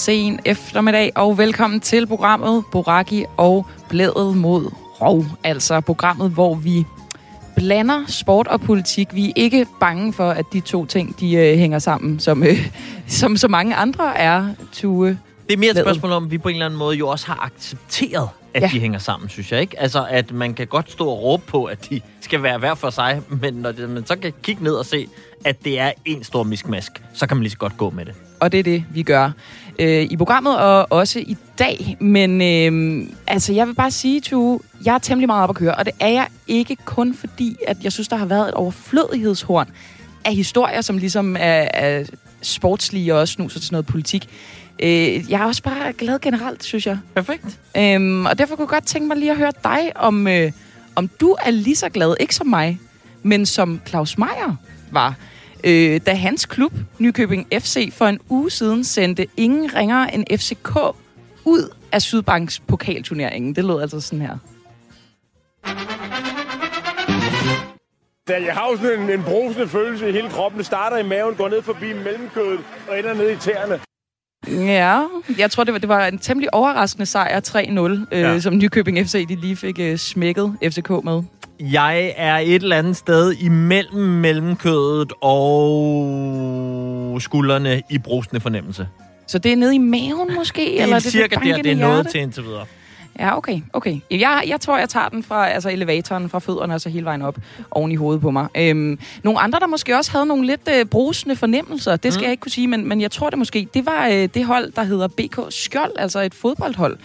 sen eftermiddag, og velkommen til programmet Boraki og Blædet mod Rov. Altså programmet, hvor vi blander sport og politik. Vi er ikke bange for, at de to ting de øh, hænger sammen, som, øh, som så mange andre er, Tue. Det er mere et spørgsmål om, at vi på en eller anden måde jo også har accepteret, at ja. de hænger sammen, synes jeg. ikke. Altså, at man kan godt stå og råbe på, at de skal være hver for sig, men når det, man så kan kigge ned og se, at det er en stor miskmask, så kan man lige så godt gå med det. Og det er det, vi gør øh, i programmet, og også i dag. Men øh, altså, jeg vil bare sige, Tue, jeg er temmelig meget op at køre, og det er jeg ikke kun fordi, at jeg synes, der har været et overflødighedshorn af historier, som ligesom er, er sportslige og også snuser til noget politik. Øh, jeg er også bare glad generelt, synes jeg. Perfekt. Øhm, og derfor kunne jeg godt tænke mig lige at høre dig, om, øh, om du er lige så glad, ikke som mig, men som Claus Meier var, øh, da hans klub, Nykøbing FC, for en uge siden sendte ingen ringere end FCK ud af Sydbanks pokalturneringen. Det lød altså sådan her. Jeg har jo sådan en, en brusende følelse i hele kroppen. Det starter i maven, går ned forbi mellemkødet og ender ned i tæerne. Ja, jeg tror, det var, det var en temmelig overraskende sejr 3-0, øh. Ja. som Nykøbing FC de lige fik øh, smækket FCK med. Jeg er et eller andet sted imellem mellemkødet og skuldrene i brusende fornemmelse. Så det er nede i maven måske? Det er eller cirka det der, det er noget til indtil videre. Ja, okay. okay. Jeg, jeg tror, jeg tager den fra altså elevatoren, fra fødderne og så hele vejen op oven i hovedet på mig. Øhm, nogle andre, der måske også havde nogle lidt øh, brusende fornemmelser, det skal mm. jeg ikke kunne sige, men, men jeg tror det måske, det var øh, det hold, der hedder BK Skjold, altså et fodboldhold,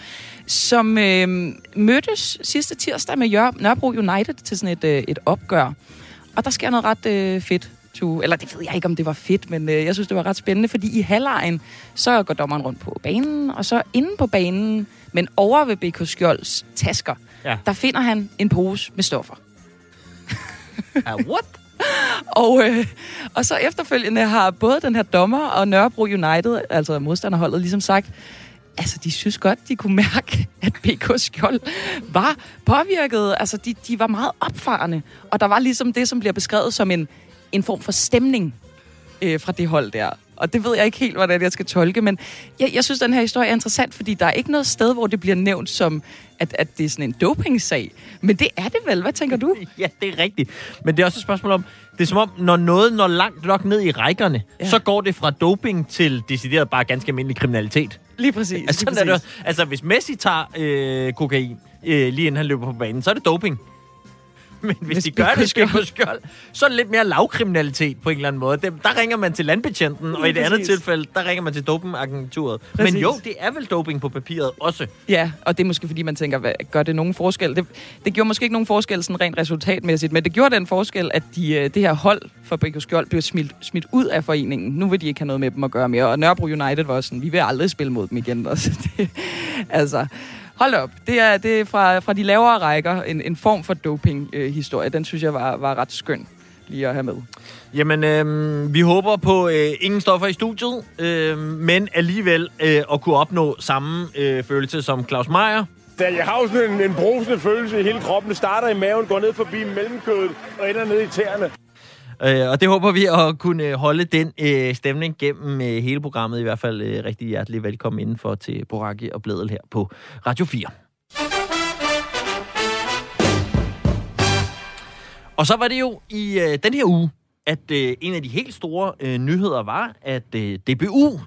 som øh, mødtes sidste tirsdag med Jør- Nørrebro United til sådan et, øh, et opgør. Og der sker noget ret øh, fedt. To, eller det ved jeg ikke, om det var fedt, men øh, jeg synes, det var ret spændende, fordi i halvlejen, så går dommeren rundt på banen, og så inde på banen, men over ved BK Skjolds tasker, Ja. der finder han en pose med stoffer. Uh, what? Og, øh, og så efterfølgende har både den her dommer og Nørrebro United, altså modstanderholdet, ligesom sagt, altså de synes godt, de kunne mærke, at BK Skjold var påvirket. Altså de, de var meget opfarende. Og der var ligesom det, som bliver beskrevet som en, en form for stemning øh, fra det hold der. Og det ved jeg ikke helt, hvordan jeg skal tolke, men jeg, jeg synes, den her historie er interessant, fordi der er ikke noget sted, hvor det bliver nævnt som, at, at det er sådan en dopingsag. Men det er det vel. Hvad tænker du? Ja, det er rigtigt. Men det er også et spørgsmål om, det er som om, når noget når langt nok ned i rækkerne, Ja. så går det fra doping til decideret bare ganske almindelig kriminalitet. Lige præcis. Altså, lige sådan er det, præcis. altså hvis Messi tager øh, kokain, øh, lige inden han løber på banen, så er det doping. Men hvis, Hvis de gør det Skjold- på skjold, så er det lidt mere lavkriminalitet på en eller anden måde. Dem, der ringer man til landbetjenten, og i det andet tilfælde, der ringer man til dopingagenturet. Men jo, det er vel doping på papiret også. Ja, og det er måske fordi, man tænker, hvad, gør det nogen forskel? Det, det gjorde måske ikke nogen forskel sådan rent resultatmæssigt, men det gjorde den forskel, at de, øh, det her hold for BK Skjold blev smidt, smidt ud af foreningen. Nu vil de ikke have noget med dem at gøre mere. Og Nørrebro United var også sådan, vi vil aldrig spille mod dem igen. Også. Det, altså, hold op. Det er, det er fra, fra de lavere rækker en, en form for doping-historie. Den synes jeg var, var ret skøn lige at have med. Jamen, øh, vi håber på øh, ingen stoffer i studiet, øh, men alligevel øh, at kunne opnå samme øh, følelse som Claus Meier. Da jeg har jo sådan en, en brusende følelse i hele kroppen. Det starter i maven, går ned forbi mellemkødet og ender ned i tæerne. Øh, og det håber vi at kunne øh, holde den øh, stemning gennem øh, hele programmet. I hvert fald øh, rigtig hjertelig velkommen indenfor til Boraki og Blædel her på Radio 4. Og så var det jo i øh, den her uge, at øh, en af de helt store øh, nyheder var, at øh, DBU,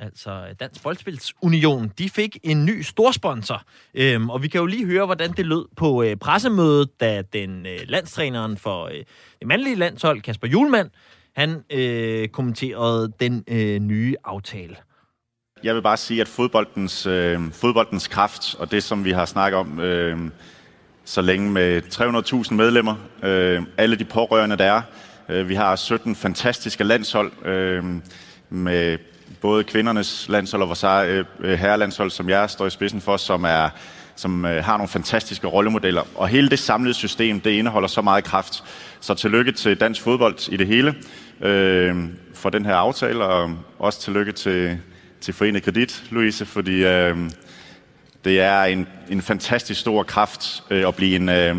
altså Dansk Boldspils Union, de fik en ny storsponsor. Øhm, og vi kan jo lige høre, hvordan det lød på øh, pressemødet, da den øh, landstræneren for øh, det mandlige landshold, Kasper Julemand, han øh, kommenterede den øh, nye aftale. Jeg vil bare sige, at fodboldens, øh, fodboldens kraft, og det som vi har snakket om øh, så længe med 300.000 medlemmer, øh, alle de pårørende der er, øh, vi har 17 fantastiske landshold, øh, med både kvindernes landshold og vores øh, herrelandshold, som jeg står i spidsen for, som er som øh, har nogle fantastiske rollemodeller. Og hele det samlede system, det indeholder så meget kraft. Så tillykke til dansk fodbold i det hele øh, for den her aftale, og også tillykke til, til Forenet Kredit, Louise, fordi øh, det er en, en fantastisk stor kraft øh, at blive en, øh,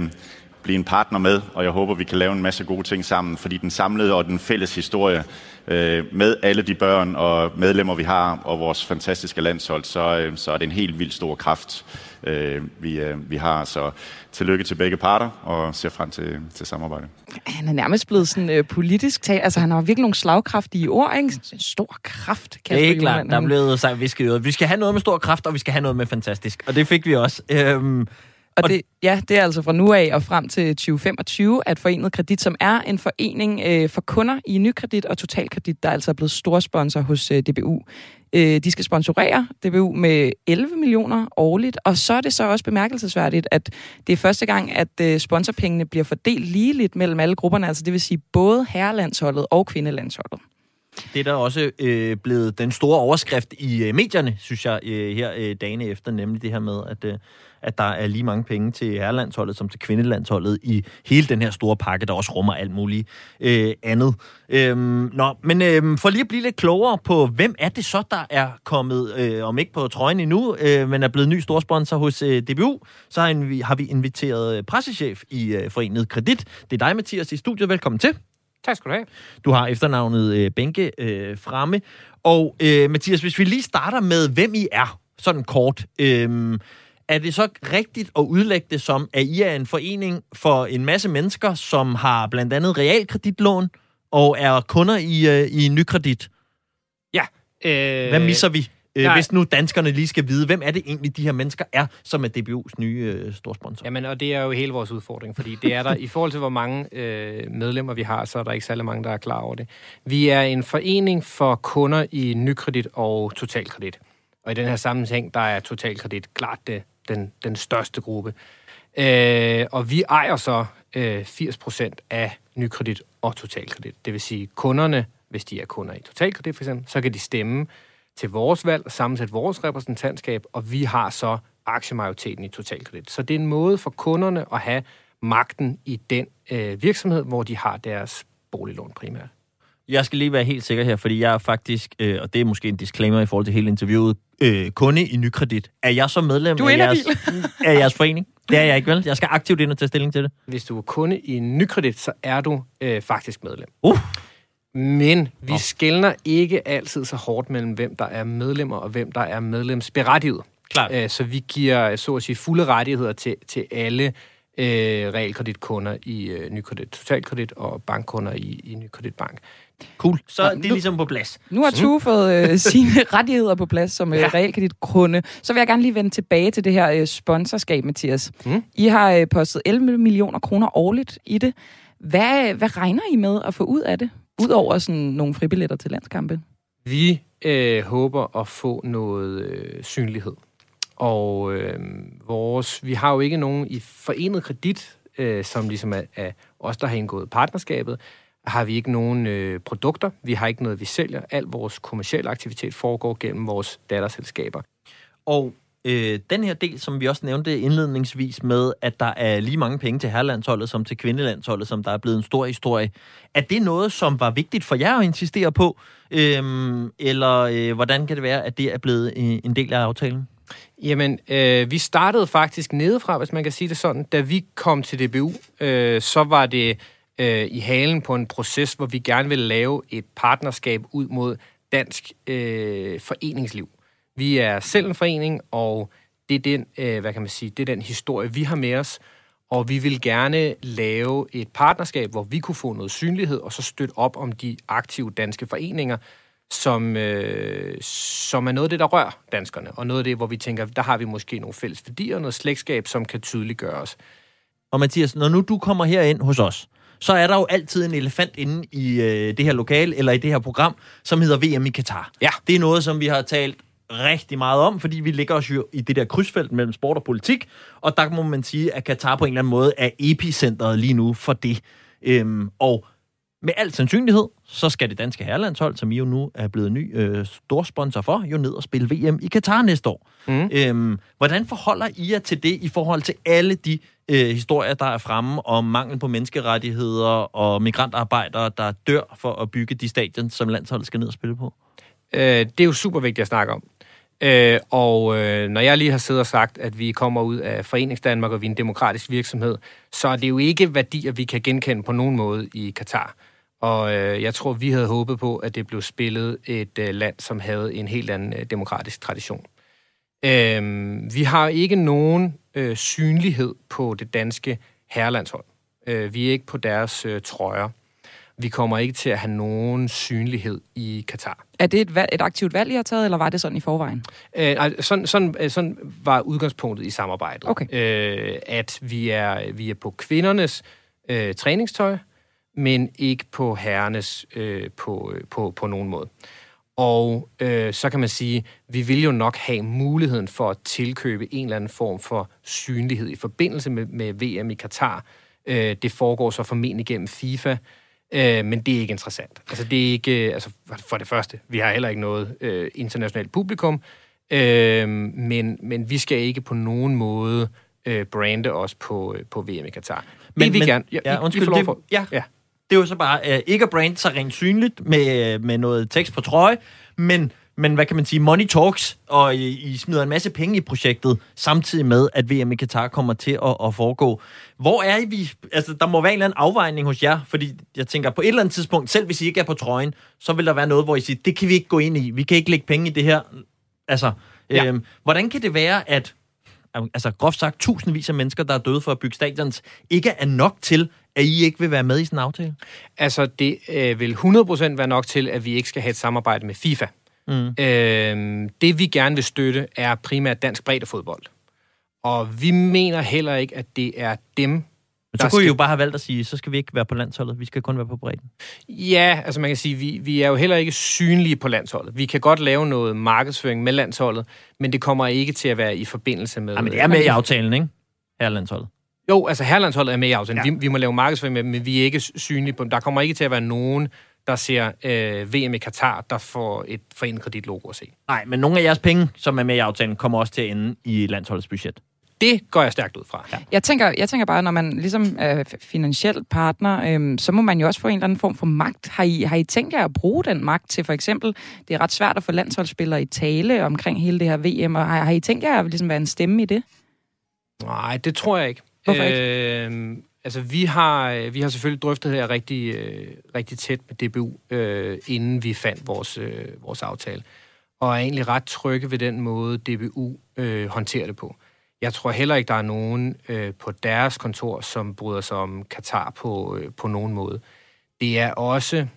blive en partner med, og jeg håber, vi kan lave en masse gode ting sammen, fordi den samlede og den fælles historie øh, med alle de børn og medlemmer, vi har, og vores fantastiske landshold, så, øh, så er det en helt vild stor kraft, øh, vi, øh, vi har. Så tillykke til begge parter, og ser frem til, til samarbejde. Han er nærmest blevet sådan øh, politisk talt. Altså, han har virkelig nogle slagkraftige ord, ikke? En stor kraft, Det er klart, der er blevet sagt visket i øret. Vi skal have noget med stor kraft, og vi skal have noget med fantastisk. Og det fik vi også. Øhm, Og det, ja, det er altså fra nu af og frem til 2025, at Forenet Kredit, som er en forening øh, for kunder i Nykredit og Totalkredit, der er altså blevet storsponsor hos øh, DBU. Øh, de skal sponsorere DBU med 11 millioner årligt, og så er det så også bemærkelsesværdigt, at det er første gang, at øh, sponsorpengene bliver fordelt ligeligt mellem alle grupperne, altså det vil sige både herrelandsholdet og kvindelandsholdet. det er der også øh, blevet den store overskrift i øh, medierne, synes jeg, øh, her øh, dagene efter, nemlig det her med, at, øh, at der er lige mange penge til herrelandsholdet som til kvindelandsholdet i hele den her store pakke, der også rummer alt muligt øh, andet. Øhm, nå, men øh, for lige at blive lidt klogere på, hvem er det så, der er kommet, øh, om ikke på trøjen endnu, øh, men er blevet ny storsponsor hos øh, DBU, så har, vi, har vi inviteret øh, pressechef i øh, Forenet Kredit. Det er dig, Mathias, i studiet. Velkommen til. Tak skal du have. Du har efternavnet øh, Bænke øh, fremme. Og øh, Mathias, hvis vi lige starter med, hvem I er, sådan kort. Øh, er det så rigtigt at udlægge det som, at I er en forening for en masse mennesker, som har blandt andet realkreditlån og er kunder i, øh, i nykredit? Ja. Øh, Hvad misser vi? Øh, nej. hvis nu danskerne lige skal vide, hvem er det egentlig, de her mennesker er, som er DBU's nye øh, storsponsor? Jamen, og det er jo hele vores udfordring, fordi det er der, i forhold til hvor mange øh, medlemmer vi har, så er der ikke særlig mange, der er klar over det. Vi er en forening for kunder i nykredit og totalkredit. Og i den her sammenhæng, der er totalkredit klart det, den, den største gruppe. Øh, og vi ejer så øh, 80% af nykredit og totalkredit. Det vil sige, kunderne, hvis de er kunder i totalkredit for eksempel, så kan de stemme til vores valg og sammensætte vores repræsentantskab, og vi har så aktiemajoriteten i totalkredit. Så det er en måde for kunderne at have magten i den øh, virksomhed, hvor de har deres boliglån primært. Jeg skal lige være helt sikker her, fordi jeg er faktisk, øh, og det er måske en disclaimer i forhold til hele interviewet, øh, kunde i Nykredit. Er jeg så medlem Du er af, jeres, af jeres forening? Det er jeg ikke, vel? Jeg skal aktivt ind og tage stilling til det. Hvis du er kunde i nykredit, så er du øh, faktisk medlem. Uh. Men vi Nå. skældner ikke altid så hårdt mellem, hvem der er medlemmer og hvem der er medlemsberettiget. Klart. Øh, så vi giver, så at sige, fulde rettigheder til, til alle øh, realkreditkunder i øh, Nykredit Totalkredit og bankkunder i, i Nykredit Bank. Cool. Så Nå, det er nu- ligesom på plads. Nu har Tue fået øh, sine rettigheder på plads som øh, Ja. realkreditkunde. Så vil jeg gerne lige vende tilbage til det her øh, sponsorskab, Mathias. Mm. I har øh, postet 11 millioner kroner årligt i det. Hvad, hvad regner I med at få ud af det? Udover sådan nogle fribilletter til landskampe? Vi øh, håber at få noget øh, synlighed. Og øh, vores, vi har jo ikke nogen i forenet kredit, øh, som ligesom er, er os, der har indgået partnerskabet, har vi ikke nogen øh, produkter. Vi har ikke noget, vi sælger. Al vores kommercielle aktivitet foregår gennem vores datterselskaber. Og øh, den her del, som vi også nævnte indledningsvis med, at der er lige mange penge til herrelandsholdet som til kvindelandsholdet, som der er blevet en stor historie. Er det noget, som var vigtigt for jer at insistere på? Øhm, eller øh, hvordan kan det være, at det er blevet øh, en del af aftalen? Jamen, øh, vi startede faktisk nedefra, hvis man kan sige det sådan. Da vi kom til DBU, øh, så var det øh, i halen på en proces, hvor vi gerne vil lave et partnerskab ud mod dansk øh, foreningsliv. Vi er selv en forening, og det er den, øh, hvad kan man sige, det er den historie, vi har med os. Og vi vil gerne lave et partnerskab, hvor vi kunne få noget synlighed, og så støtte op om de aktive danske foreninger, som, øh, som er noget af det, der rører danskerne, og noget af det, hvor vi tænker, der har vi måske nogle fælles værdier, noget slægtskab, som kan tydeliggøre os. Og Mathias, når nu du kommer herind hos os, så er der jo altid en elefant inde i øh, det her lokal, eller i det her program, som hedder VM i Katar. Ja. Det er noget, som vi har talt rigtig meget om, fordi vi ligger os jo i det der krydsfelt mellem sport og politik, og der må man sige, at Katar på en eller anden måde er epicentret lige nu for det. Øhm, og med al sandsynlighed, så skal det danske herrelandshold, som I jo nu er blevet ny øh, storsponsor for, jo ned og spille VM i Katar næste år. Mm. Øhm, hvordan forholder I jer til det i forhold til alle de øh, historier, der er fremme om mangel på menneskerettigheder og migrantarbejdere, der dør for at bygge de stadion, som landsholdet skal ned og spille på? Øh, det er jo super vigtigt at snakke om. Øh, og øh, når jeg lige har siddet og sagt, at vi kommer ud af Foreningsdanmark, og vi er en demokratisk virksomhed, så er det jo ikke værdier, vi kan genkende på nogen måde i Katar. Og øh, jeg tror, vi havde håbet på, at det blev spillet et øh, land, som havde en helt anden øh, demokratisk tradition. Øh, vi har ikke nogen øh, synlighed på det danske herrelandshold. Øh, vi er ikke på deres øh, trøjer. Vi kommer ikke til at have nogen synlighed i Katar. Er det et, valg, et aktivt valg, I har taget, eller var det sådan i forvejen? Øh, sådan, sådan, øh, sådan var udgangspunktet i samarbejdet. Okay. Øh, at vi er, vi er på kvindernes øh, træningstøj, men ikke på herrenes øh, på, øh, på, på nogen måde. Og øh, så kan man sige, vi vil jo nok have muligheden for at tilkøbe en eller anden form for synlighed i forbindelse med, med VM i Katar. Øh, det foregår så formentlig gennem FIFA, øh, men det er ikke interessant. Altså det er ikke, øh, altså for det første, vi har heller ikke noget øh, internationalt publikum, øh, men, men vi skal ikke på nogen måde øh, brande os på, øh, på VM i Qatar. Men, Men- vi men- gerne. Ja, ja, vi- undskyld, vi får lov det- for, ja. ja. Det er jo så bare øh, ikke at brande sig rent synligt med, med noget tekst på trøje, men, men hvad kan man sige, money talks, og I, I smider en masse penge i projektet, samtidig med, at VM i Katar kommer til at, at foregå. Hvor er I? Vi, altså, der må være en eller anden afvejning hos jer, fordi jeg tænker, på et eller andet tidspunkt, selv hvis I ikke er på trøjen, så vil der være noget, hvor I siger, det kan vi ikke gå ind i, vi kan ikke lægge penge i det her. Altså, Ja. øhm, hvordan kan det være, at altså groft sagt, tusindvis af mennesker, der er døde for at bygge stadions, ikke er nok til, at I ikke vil være med i sådan en aftale? Altså, det øh, vil 100% være nok til, at vi ikke skal have et samarbejde med FIFA. Mm. Øh, det, vi gerne vil støtte, er primært dansk breddefodbold. Og vi mener heller ikke, at det er dem, Men så kunne I jo bare have valgt at sige, så skal vi ikke være på landsholdet, vi skal kun være på bredden. Ja, altså man kan sige, vi, vi er jo heller ikke synlige på landsholdet. Vi kan godt lave noget markedsføring med landsholdet, men det kommer ikke til at være i forbindelse med... Ja, men det er med i aftalen, ikke? Her er landsholdet. Jo, altså herlandsholdet er med i aftalen. Ja. Ja. Vi, vi må lave markedsføring med dem, men vi er ikke synlige på dem. Der kommer ikke til at være nogen, der ser øh, VM i Katar, der får et forenet kreditlogo at se. Nej, men nogle af jeres penge, som er med i aftalen, kommer også til at ende i landsholdets budget. Det går jeg stærkt ud fra. Ja. Jeg tænker, jeg tænker bare, når man ligesom er finansiel partner, øhm, så må man jo også få en eller anden form for magt. Har I, har I tænkt jer at bruge den magt til for eksempel, det er ret svært at få landsholdsspillere i tale omkring hele det her VM, og har, har I tænkt jer at ligesom være en stemme i det? Nej, det tror jeg ikke. Hvorfor Øh, altså, vi har, vi har selvfølgelig drøftet det her rigtig, øh, rigtig tæt med DBU, øh, inden vi fandt vores, øh, vores aftale. Og er egentlig ret trygge ved den måde, DBU øh, håndterer det på. Jeg tror heller ikke, der er nogen øh, på deres kontor, som bryder sig om Katar på, øh, på nogen måde. Det er også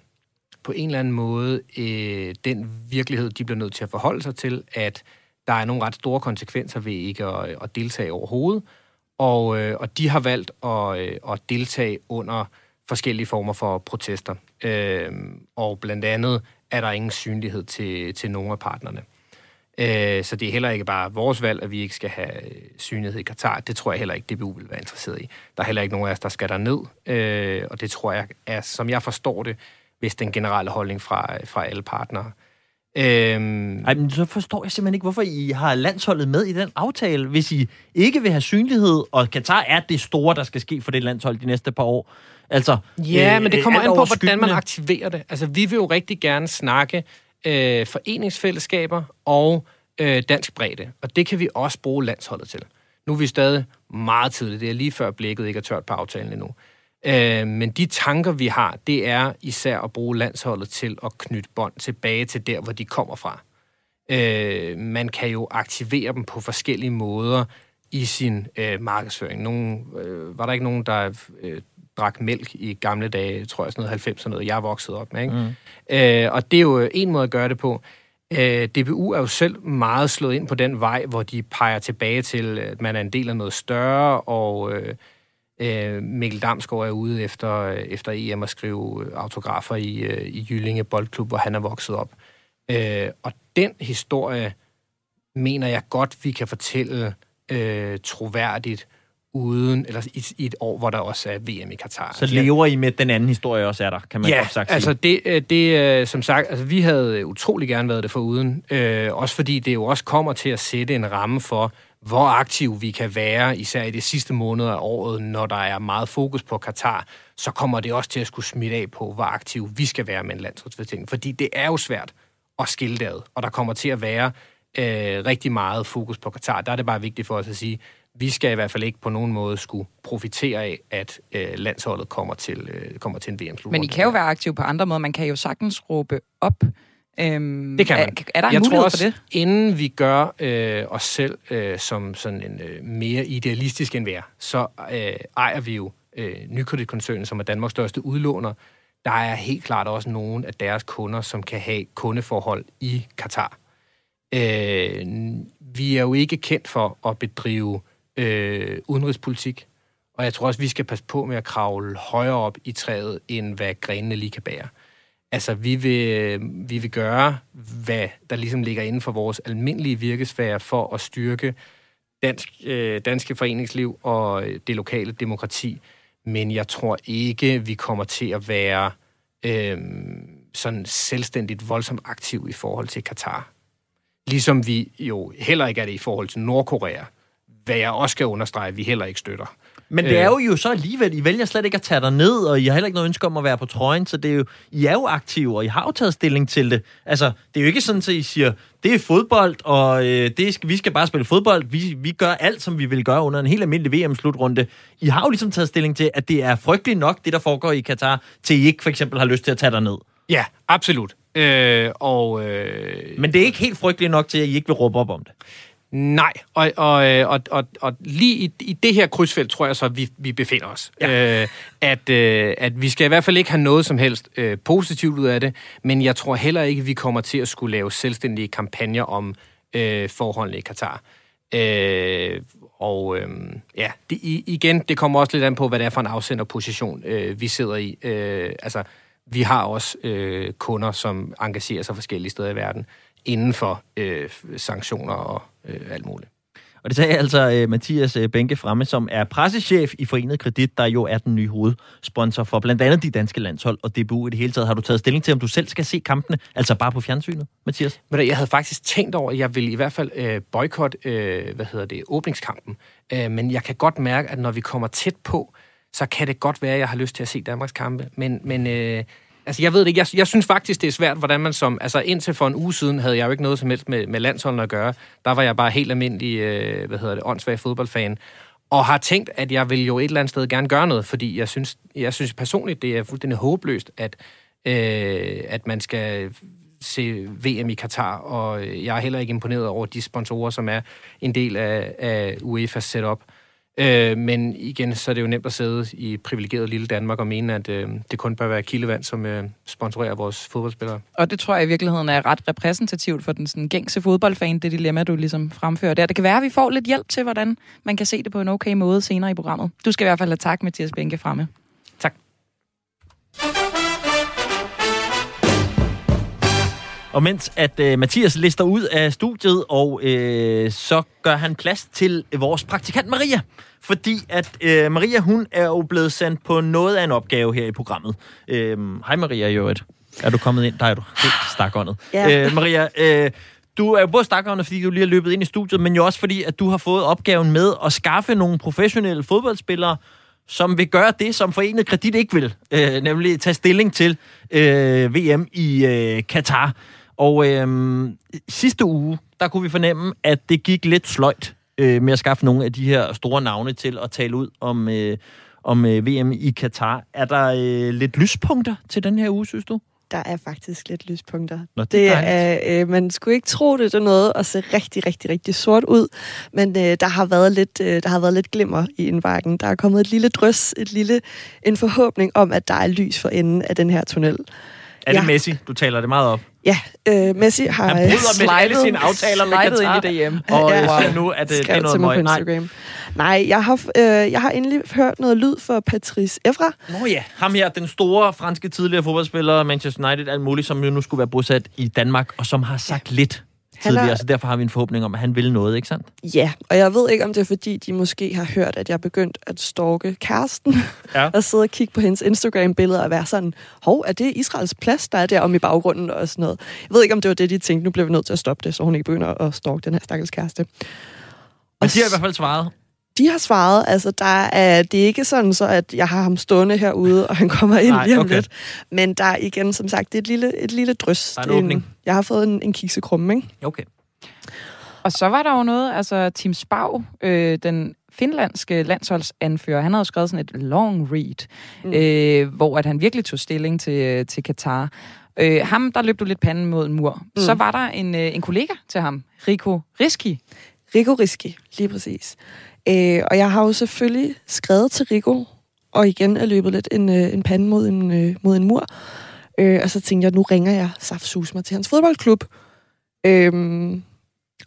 på en eller anden måde øh, den virkelighed, de bliver nødt til at forholde sig til, at der er nogle ret store konsekvenser ved ikke at, øh, at deltage overhovedet, og, øh, og de har valgt at, øh, at deltage under forskellige former for protester. Øh, og blandt andet er der ingen synlighed til, til nogle af partnerne. Øh, så det er heller ikke bare vores valg, at vi ikke skal have øh, synlighed i Katar. Det tror jeg heller ikke, DBU vil være interesseret i. Der er heller ikke nogen af os, der skal derned. Øh, og det tror jeg er, som jeg forstår det, hvis den generelle holdning fra, fra alle partnere. Øhm, Ej, men så forstår jeg simpelthen ikke, hvorfor I har landsholdet med i den aftale, hvis I ikke vil have synlighed, og Katar er det store, der skal ske for det landshold de næste par år. Altså, Ja, øh, men det kommer alt an på, hvordan man aktiverer det. Altså, vi vil jo rigtig gerne snakke øh, foreningsfællesskaber og øh, dansk bredde, og det kan vi også bruge landsholdet til. Nu er vi stadig meget tidligt. Det er lige før blikket ikke er tørt på aftalen endnu. Øh, men de tanker, vi har, det er især at bruge landsholdet til at knytte bånd tilbage til der, hvor de kommer fra. Øh, man kan jo aktivere dem på forskellige måder i sin øh, markedsføring. Nogen, øh, var der ikke nogen, der øh, drak mælk i gamle dage, tror jeg, sådan noget 90 og noget, jeg er vokset op med. Ikke? Mm. Øh, og det er jo en måde at gøre det på. Øh, DBU er jo selv meget slået ind på den vej, hvor de peger tilbage til, at man er en del af noget større, og øh, øh, Mikkel Damsgaard er ude efter, øh, efter EM at skrive autografer i, øh, i Jyllinge Boldklub, hvor han er vokset op. Øh, og den historie mener jeg godt, vi kan fortælle øh, troværdigt, uden, eller i, i et år, hvor der også er VM i Katar. Så lever I med, den anden historie også er der, kan man ja, godt sagt altså sige. det, øh, det øh, som sagt, altså vi havde utrolig gerne været det for uden, øh, også fordi det jo også kommer til at sætte en ramme for, hvor aktiv vi kan være, især i de sidste måneder af året, når der er meget fokus på Katar, så kommer det også til at skulle smitte af på, hvor aktiv vi skal være med en landsholdsfortælling. Fordi det er jo svært at skille det ad, og der kommer til at være øh, rigtig meget fokus på Katar. Der er det bare vigtigt for os at sige, vi skal i hvert fald ikke på nogen måde skulle profitere af, at øh, landsholdet kommer til, øh, kommer til en vm -slutrunde. Men I kan jo være aktive på andre måder. Man kan jo sagtens råbe op. Øhm, Det kan man. Er, er der en jeg mulighed tror også, for det? inden vi gør øh, os selv øh, som sådan en øh, mere idealistisk end vi er, så øh, ejer vi jo øh, Nykreditkoncernen, som er Danmarks største udlåner. Der er helt klart også nogle af deres kunder, som kan have kundeforhold i Katar. Øh, vi er jo ikke kendt for at bedrive øh, Øh, udenrigspolitik, og jeg tror også, vi skal passe på med at kravle højere op i træet, end hvad grenene lige kan bære. Altså, vi vil, øh, vi vil gøre, hvad der ligesom ligger inden for vores almindelige virkesfære for at styrke dansk, øh, danske foreningsliv og øh, det lokale demokrati. Men jeg tror ikke, vi kommer til at være øh, sådan selvstændigt voldsomt aktiv i forhold til Katar. Ligesom vi jo heller ikke er det i forhold til Nordkorea, hvad jeg også skal understrege, at vi heller ikke støtter. Men det er jo, jo så alligevel, I vælger slet ikke at tage dig ned, og I har heller ikke noget ønske om at være på trøjen, så det er jo, I er jo aktive, og I har jo taget stilling til det. Altså, det er jo ikke sådan, at I siger, det er fodbold, og øh, det skal, vi skal bare spille fodbold. Vi, vi gør alt, som vi vil gøre under en helt almindelig VM-slutrunde. I har jo ligesom taget stilling til, at det er frygteligt nok, det der foregår i Katar, til I ikke for eksempel har lyst til at tage dig ned. Ja, absolut. Øh, og, øh, Men det er ikke helt frygteligt nok til, at I ikke vil råbe op om det. Nej, og, og, øh, og, og, og lige i, i det her krydsfelt, tror jeg så, at vi, vi befinder os. Ja. Øh, at, øh, at vi skal i hvert fald ikke have noget som helst øh, positivt ud af det, men jeg tror heller ikke, at vi kommer til at skulle lave selvstændige kampagner om øh, forholdene i Katar. Øh, og øh, ja, det, igen, det kommer også lidt an på, hvad det er for en afsenderposition, øh, vi sidder i. Øh, altså, vi har også øh, kunder, som engagerer sig forskellige steder i verden inden for øh, sanktioner og øh, alt muligt. Og det sagde altså uh, Mathias uh, Benke Fremme, som er pressechef i Forenet Kredit, der jo er den nye hovedsponsor for blandt andet de danske landshold og DBU i det hele taget. Har du taget stilling til, om du selv skal se kampene, altså bare på fjernsynet, Mathias? Men jeg havde faktisk tænkt over, at jeg vil i hvert fald øh, boykotte, øh, hvad hedder det, åbningskampen. Øh, men jeg kan godt mærke, at når vi kommer tæt på, så kan det godt være, at jeg har lyst til at se Danmarks kampe. Men, men øh, Altså, jeg ved det ikke. Jeg, jeg synes faktisk, det er svært, hvordan man som... Altså, indtil for en uge siden havde jeg jo ikke noget som helst med, med landsholden at gøre. Der var jeg bare helt almindelig, øh, hvad hedder det, åndssvag fodboldfan. Og har tænkt, at jeg vil jo et eller andet sted gerne gøre noget, fordi jeg synes, jeg synes personligt, det er fuldstændig håbløst, at, øh, at man skal se VM i Katar, og jeg er heller ikke imponeret over de sponsorer, som er en del af, af UEFA's setup. Øh, men igen, så er det jo nemt at sidde i privilegeret lille Danmark og mene, at øh, det kun bør være Kildevand, som øh, sponsorerer vores fodboldspillere. Og det tror jeg i virkeligheden er ret repræsentativt for den sådan, gængse fodboldfan, det dilemma, du ligesom fremfører der. Det kan være, at vi får lidt hjælp til, hvordan man kan se det på en okay måde senere i programmet. Du skal i hvert fald have tak, Mathias Benke, fremme. Tak. Og mens at øh, Mathias lister ud af studiet, og øh, så gør han plads til vores praktikant Maria. Fordi at øh, Maria, hun er jo blevet sendt på noget af en opgave her i programmet. Øh, hej Maria, i øvrigt. Er du kommet ind? Der er du helt stakåndet. Ja. Øh, Maria, øh, du er jo både stakåndet, fordi du lige har løbet ind i studiet, men jo også fordi, at du har fået opgaven med at skaffe nogle professionelle fodboldspillere, som vil gøre det, som Forenet Kredit ikke vil, øh, nemlig tage stilling til øh, VM i øh, Katar. Og øh, sidste uge, der kunne vi fornemme, at det gik lidt sløjt øh, med at skaffe nogle af de her store navne til at tale ud om, øh, om øh, VM i Katar. Er der øh, lidt lyspunkter til den her uge, synes du? Der er faktisk lidt lyspunkter. Nå, det Det er er, øh, man skulle ikke tro det, det er noget at se rigtig, rigtig, rigtig sort ud, men øh, der har været lidt, øh, der har været lidt glimmer i indbakken. Der er kommet et lille drøs, et lille, en forhåbning om, at der er lys for enden af den her tunnel. Er det Ja. Messi? Du taler det meget op. Ja, øh, Messi har Han øh, bryder med alle sine aftaler med Katar. ind i DM. Og Ja. wow. nu at det, det er noget møg. på Nej. Nej, jeg har, øh, jeg har endelig hørt noget lyd for Patrice Evra. Nå ja, ham her, den store franske tidligere fodboldspiller, Manchester United, alt muligt, som jo nu skulle være bosat i Danmark, og som har sagt ja. lidt tidligere, er- så derfor har vi en forhåbning om, at han vil noget, ikke sandt? Ja, og jeg ved ikke, om det er fordi, de måske har hørt, at jeg er begyndt at stalke kæresten. Ja. og sidde og kigge på hendes Instagram-billeder og være sådan, hov, er det Israels plads, der er der om i baggrunden og sådan noget. Jeg ved ikke, om det var det, de tænkte. Nu bliver vi nødt til at stoppe det, så hun ikke begynder at stalke den her stakkels kæreste. Men Og de har i hvert fald svaret. De har svaret, altså der er, det er ikke sådan så, at jeg har ham stående herude, og han kommer ind Nej, lige om okay. lidt. Men der er igen, som sagt, det er et lille, et lille drøs. Der er en Det åbning. jeg har fået en, en kiksekrumme, ikke? Okay. Og så var der jo noget, altså Tim Spau, øh, den finlandske landsholdsanfører, han havde skrevet sådan et long read, mm. øh, hvor at han virkelig tog stilling til, til Katar. Øh, ham, der løb du lidt panden mod en mur. Mm. Så var der en, øh, en kollega til ham, Rico Riski. Rico Riski, lige præcis. Øh, og jeg har jo selvfølgelig skrevet til Rico, og igen er løbet lidt en, øh, en pande mod en, øh, mod en mur. Øh, og så tænkte jeg, nu ringer jeg saftsus mig til hans fodboldklub. Øh,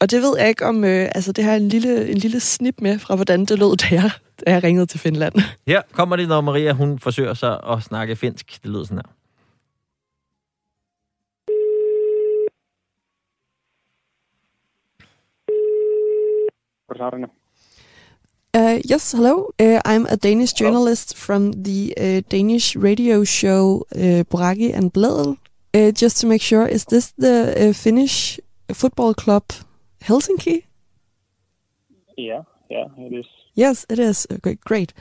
og det ved jeg ikke om, øh, altså det har en lille, en lille snip med fra, hvordan det lød, da jeg, da jeg ringede til Finland. Her kommer det, når Maria hun forsøger sig at snakke finsk. Det lyder sådan her. Uh, yes, hello. Uh, I'm a Danish journalist from the uh, Danish radio show uh, Bragi and Bledel. Uh, just to make sure, is this the uh, Finnish football club Helsinki? Yeah, yeah, it is. Yes, it is. Okay, great.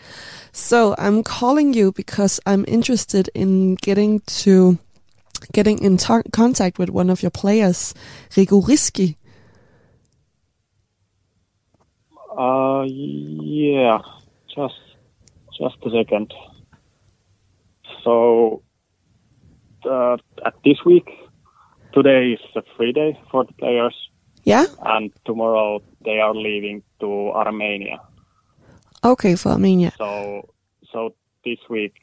So I'm calling you because I'm interested in getting to getting in contact with one of your players, Rigo Riski. Uh, yeah, just just a second. So, uh, at this week, today is a free day for the players, Yeah. and tomorrow they are leaving to Armenia. Okay, for Armenia. So, so this week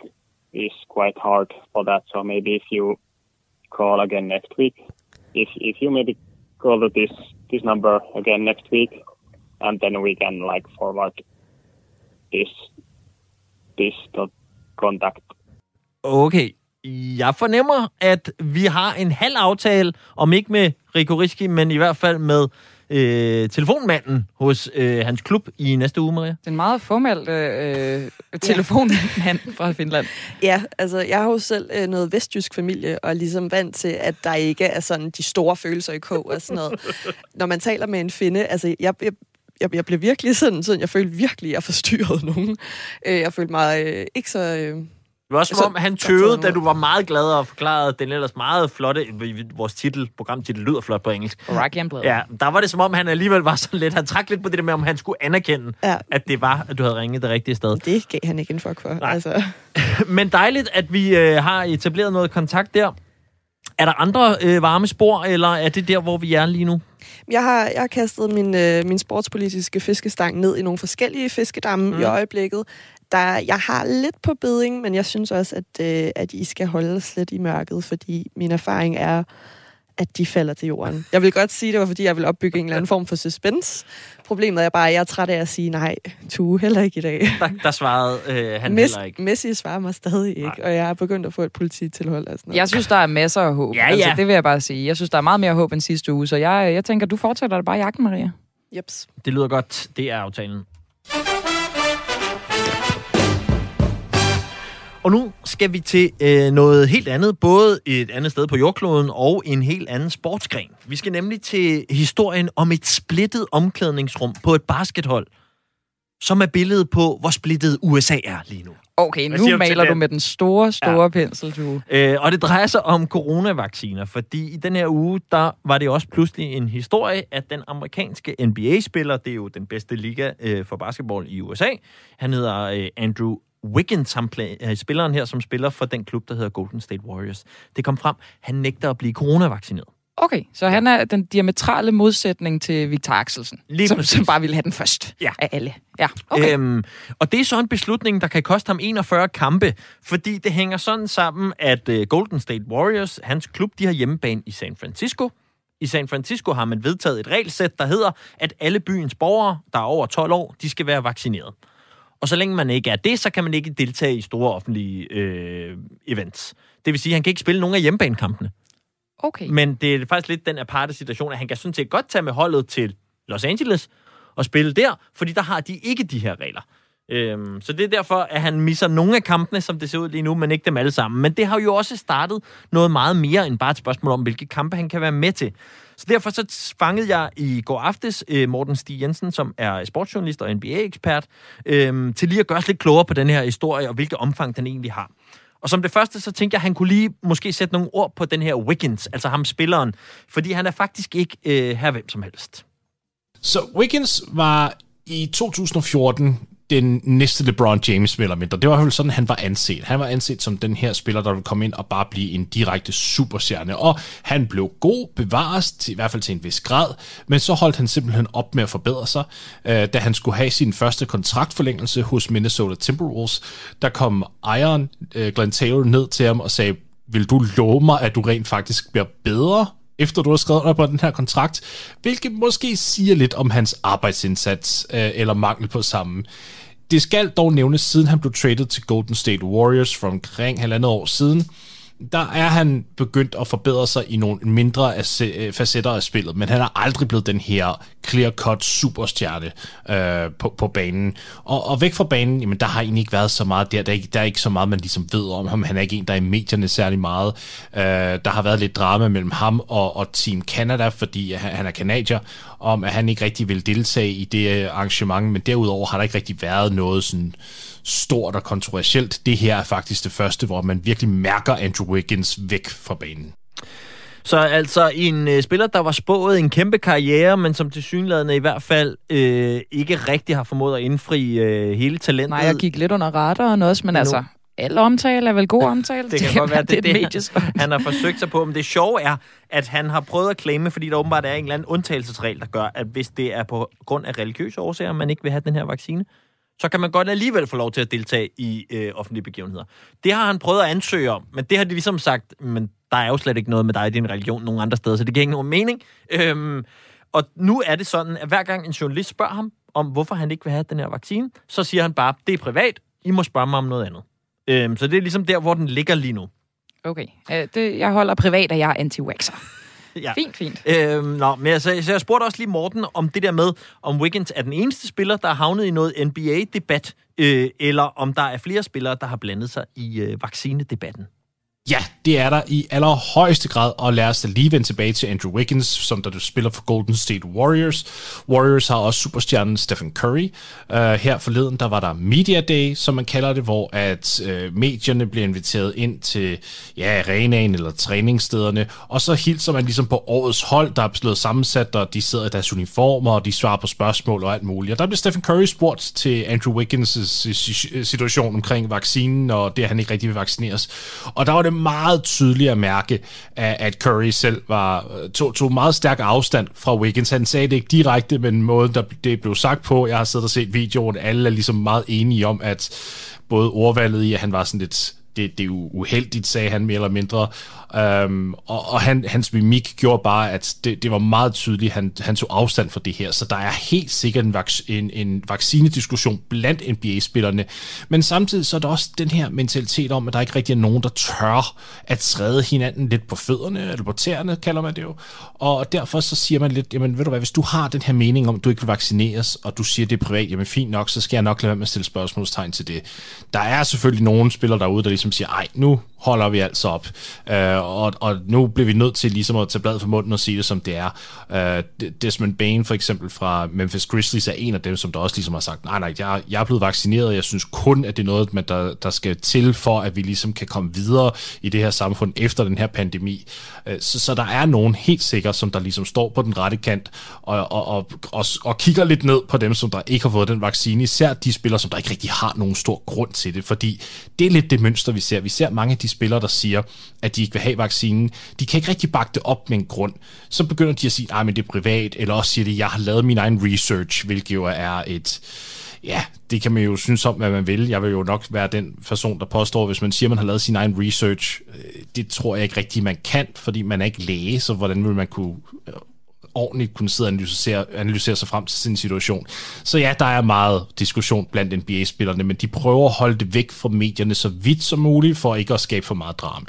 is quite hard for that. So maybe if you call again next week, if if you maybe call to this this number again next week, and then we can like forward this this to contact. Okay. Jeg fornemmer, at vi har en halv aftale, om ikke med Rico Riski, men i hvert fald med øh, telefonmanden hos øh, hans klub i næste uge, Maria. Det er en meget formel øh, telefonmand fra Finland. Ja, altså jeg har jo selv øh, noget vestjysk familie, og er ligesom vant til, at der ikke er sådan de store følelser i kog og sådan noget. Når man taler med en finde, altså jeg, jeg jeg, jeg blev virkelig sådan, sådan, jeg følte virkelig, at jeg forstyrrede nogen. Øh, jeg følte mig øh, ikke så... Øh, Det var som Så- om, han tøvede, da du var meget glad og forklarede den ellers meget flotte... Vores titel, programtitel lyder flot på engelsk. And Blood. Ja, der var det som om, han alligevel var sådan lidt... Han trak lidt på det der med, om han skulle anerkende, Ja. at det var, at du havde ringet det rigtige sted. det gav han ikke en fuck for. Nej. Altså. Men dejligt, at vi øh, har etableret noget kontakt der. Er der andre øh, varme spor, eller er det der, hvor vi er lige nu? Jeg har, jeg har kastet min, øh, min sportspolitiske fiskestang ned i nogle forskellige fiskedamme mm. i øjeblikket. Der, jeg har lidt på beding, men jeg synes også, at, øh, at I skal holde os lidt i mørket, fordi min erfaring er, at de falder til jorden. Jeg vil godt sige, det var, fordi jeg vil opbygge en eller anden form for suspense. Problemet er bare, at jeg er træt af at sige nej, Tue, heller ikke i dag. Der, der svarede øh, han Mes- heller ikke. Messi svarer mig stadig ikke, Nej. og jeg er begyndt at få et polititilhold. Og sådan noget. Jeg synes, der er masser af håb. Ja, Altså, ja. det vil jeg bare sige. Jeg synes, der er meget mere håb end sidste uge, så jeg, jeg tænker, du fortsætter det bare i jagten, Maria. Jeps. Det lyder godt. Det er aftalen. Og nu skal vi til øh, noget helt andet, både et andet sted på jordkloden og en helt anden sportsgren. Vi skal nemlig til historien om et splittet omklædningsrum på et baskethold, som er billedet på, hvor splittet USA er lige nu. Okay, nu du maler du med den store, store ja. pensel, du. Øh, og det drejer sig om coronavacciner, fordi i den her uge, der var det også pludselig en historie, at den amerikanske NBA-spiller, det er jo den bedste liga øh, for basketball i USA, han hedder øh, Andrew Wiggins, ham øh, spilleren her, som spiller for den klub, der hedder Golden State Warriors. Det kom frem, han nægter at blive coronavaccineret. Okay, så han er den diametrale modsætning til Victor Axelsen, Lige som, præcis. som bare ville have den først Ja. af alle. Ja, okay. Øhm, og det er så en beslutning, der kan koste ham 41 kampe, fordi det hænger sådan sammen, at øh, Golden State Warriors, hans klub, de har hjemmebane i San Francisco. I San Francisco har man vedtaget et regelsæt, der hedder, at alle byens borgere, der er over 12 år, de skal være vaccineret. Og så længe man ikke er det, så kan man ikke deltage i store offentlige øh, events. Det vil sige, at han kan ikke spille nogen af hjemmebanekampene. okay. Men det er faktisk lidt den aparte situation, at han kan sådan set godt tage med holdet til Los Angeles og spille der, fordi der har de ikke de her regler. Øhm, så det er derfor, at han misser nogle af kampene, som det ser ud lige nu, men ikke dem alle sammen. Men det har jo også startet noget meget mere end bare et spørgsmål om, hvilke kampe han kan være med til. Så derfor så fangede jeg i går aftes øh, Morten Stig Jensen, som er sportsjournalist og NBA-ekspert, øh, til lige at gøre os lidt klogere på den her historie, og hvilket omfang den egentlig har. Og som det første, så tænkte jeg, at han kunne lige måske sætte nogle ord på den her Wiggins, altså ham spilleren, fordi han er faktisk ikke øh, her hvem som helst. Så Wiggins var i 2014 den næste LeBron James mere eller mindre. Det var jo sådan, han var anset. Han var anset som den her spiller, der ville komme ind og bare blive en direkte superstjerne. Og han blev god, bevares, til, i hvert fald til en vis grad, men så holdt han simpelthen op med at forbedre sig. Øh, da han skulle have sin første kontraktforlængelse hos Minnesota Timberwolves, der kom ejeren, øh, Glenn Taylor, ned til ham og sagde, vil du love mig, at du rent faktisk bliver bedre efter du har skrevet under på den her kontrakt, hvilket måske siger lidt om hans arbejdsindsats øh, eller mangel på samme. Det skal dog nævnes, siden han blev traded til Golden State Warriors for omkring halvandet år siden, der er han begyndt at forbedre sig i nogle mindre øh, facetter af spillet, men han er aldrig blevet den her clear-cut superstjerne øh, på, på banen. Og, og væk fra banen, jamen der har egentlig ikke været så meget der. Der er ikke, der er ikke så meget, man ligesom ved om ham. Han er ikke en, der er i medierne særlig meget. Øh, der har været lidt drama mellem ham og, og Team Canada, fordi han, han er kanadier, om at han ikke rigtig vil deltage i det arrangement, men derudover har der ikke rigtig været noget sådan stort og kontroversielt. Det her er faktisk det første, hvor man virkelig mærker Andrew Wiggins væk fra banen. Så altså en øh, spiller, der var spået en kæmpe karriere, men som til synlædende i hvert fald øh, ikke rigtig har formået at indfri øh, hele talentet. Nej, jeg gik lidt under radaren også, men altså, al omtale er vel god omtale. det kan godt være, det, det, det han har forsøgt sig på. Men det sjove er, at han har prøvet at claime, fordi der åbenbart er en eller anden undtagelsesregel, der gør, at hvis det er på grund af religiøse årsager, man ikke vil have den her vaccine, så kan man godt alligevel få lov til at deltage i øh, offentlige begivenheder. Det har han prøvet at ansøge om, men det har de ligesom sagt, men der er jo slet ikke noget med dig i din religion nogen andre steder, så det giver ikke nogen mening. Øhm, og nu er det sådan, at hver gang en journalist spørger ham om, hvorfor han ikke vil have den her vaccine, så siger han bare, det er privat, I må spørge mig om noget andet. Øhm, så det er ligesom der, hvor den ligger lige nu. Okay, øh, det, jeg holder privat, og jeg er anti-waxer. Ja. Fint, fint. Øhm, nå, men altså, så jeg spurgte også lige Morten om det der med, om Wiggins er den eneste spiller, der har havnet i noget NBA-debat, øh, eller om der er flere spillere, der har blandet sig i øh, vaccinedebatten. Ja, det er der i allerhøjeste grad, og lad os da lige vende tilbage til Andrew Wiggins, som der spiller for Golden State Warriors. Warriors har også superstjernen Stephen Curry. Uh, her forleden, der var der Media Day, som man kalder det, hvor at uh, medierne bliver inviteret ind til ja, arenaen eller træningsstederne, og så hilser man ligesom på årets hold, der er blevet sammensat, og de sidder i deres uniformer, og de svarer på spørgsmål og alt muligt. Og der bliver Stephen Curry spurgt til Andrew Wiggins' situation omkring vaccinen, og det, at han ikke rigtig vil vaccineres. Og der var det meget tydeligt at mærke, at Curry selv var, øh, tog, tog meget stærk afstand fra Wiggins. Han sagde det ikke direkte, men måden, der det blev sagt på, jeg har siddet og set videoen, alle er ligesom meget enige om, at både ordvalget i, at han var sådan lidt det, det er uheldigt, sagde han mere eller mindre. Øhm, og og han, hans mimik gjorde bare, at det, det var meget tydeligt, at han, han tog afstand fra det her. Så der er helt sikkert en, vac- en, en vaccinediskussion blandt NBA-spillerne. Men samtidig så er der også den her mentalitet om, at der ikke rigtig er nogen, der tør at træde hinanden lidt på fødderne, eller på tæerne, kalder man det jo. Og derfor så siger man lidt, jamen ved du hvad, hvis du har den her mening om, at du ikke vil vaccineres, og du siger, det er privat, jamen fint nok, så skal jeg nok lade være med at stille spørgsmålstegn til det. Der er selvfølgelig nogle spillere derude, der ligesom ligesom siger, ej, nu holder vi altså op. Øh, og, og nu bliver vi nødt til ligesom at tage bladet for munden og sige det, som det er. Øh, Desmond Bain for eksempel fra Memphis Grizzlies er en af dem, som der også ligesom har sagt, nej, nej, jeg, jeg er blevet vaccineret, jeg synes kun, at det er noget, man der, der skal til for, at vi ligesom kan komme videre i det her samfund efter den her pandemi. Øh, så, så der er nogen helt sikkert, som der ligesom står på den rette kant og, og, og, og, og kigger lidt ned på dem, som der ikke har fået den vaccine, især de spillere, som der ikke rigtig har nogen stor grund til det, fordi det er lidt det mønster, vi ser. Vi ser mange af de spillere, der siger, at de ikke vil have vaccinen, de kan ikke rigtig bakke det op med en grund. Så begynder de at sige, at det er privat, eller også siger de, at jeg har lavet min egen research, hvilket jo er et... Ja, det kan man jo synes om, hvad man vil. Jeg vil jo nok være den person, der påstår, hvis man siger, at man har lavet sin egen research. Øh, det tror jeg ikke rigtigt, man kan, fordi man er ikke læge, så hvordan vil man kunne øh, ordentligt kunne sidde og analysere, analysere sig frem til sin situation. Så ja, der er meget diskussion blandt NBA-spillerne, men de prøver at holde det væk fra medierne så vidt som muligt, for ikke at skabe for meget drama.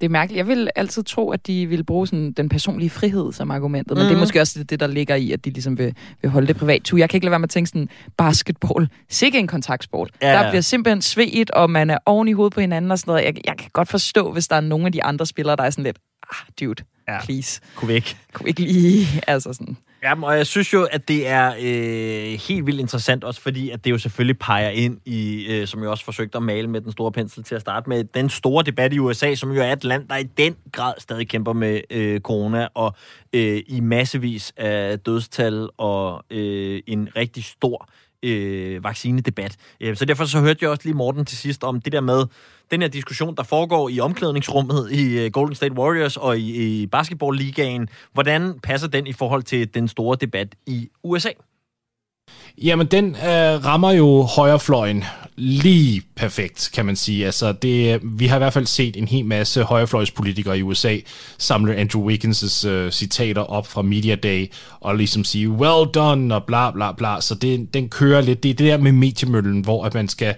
Det er mærkeligt. Jeg vil altid tro, at de vil bruge sådan den personlige frihed som argumentet, men mm. det er mhm. måske også det, der ligger i, at de ligesom vil, vil holde det privat. Tu, jeg kan ikke lade være med at tænke sådan, basketball, sikke en kontaktsport. Ja. Der bliver simpelthen svedt, og man er oven i hovedet på hinanden og sådan noget. Jeg, jeg kan godt forstå, hvis der er nogle af de andre spillere, der er sådan lidt, ah, dude, ja. please. Kunne vi ikke? Kunne vi ikke lige, altså sådan... Ja, og jeg synes jo, at det er øh, helt vildt interessant, også fordi, at det jo selvfølgelig peger ind i, øh, som jeg også forsøgte at male med den store pensel til at starte med, den store debat i USA, som jo er et land, der i den grad stadig kæmper med øh, corona, og øh, i massevis af dødstal og øh, en rigtig stor øh, vaccinedebat. Øh, så derfor så hørte jeg også lige Morten til sidst om det der med, den her diskussion, der foregår i omklædningsrummet i øh, Golden State Warriors og i, i basketballligaen, hvordan passer den i forhold til den store debat i USA? Jamen, den øh, rammer jo højrefløjen lige perfekt, kan man sige. Altså, det, vi har i hvert fald set en hel masse højrefløjspolitikere i USA samle Andrew Wiggins' øh, citater op fra Media Day og ligesom sige, well done, og bla bla bla. Så det, den kører lidt. Det er det der med mediemøllen, hvor at man skal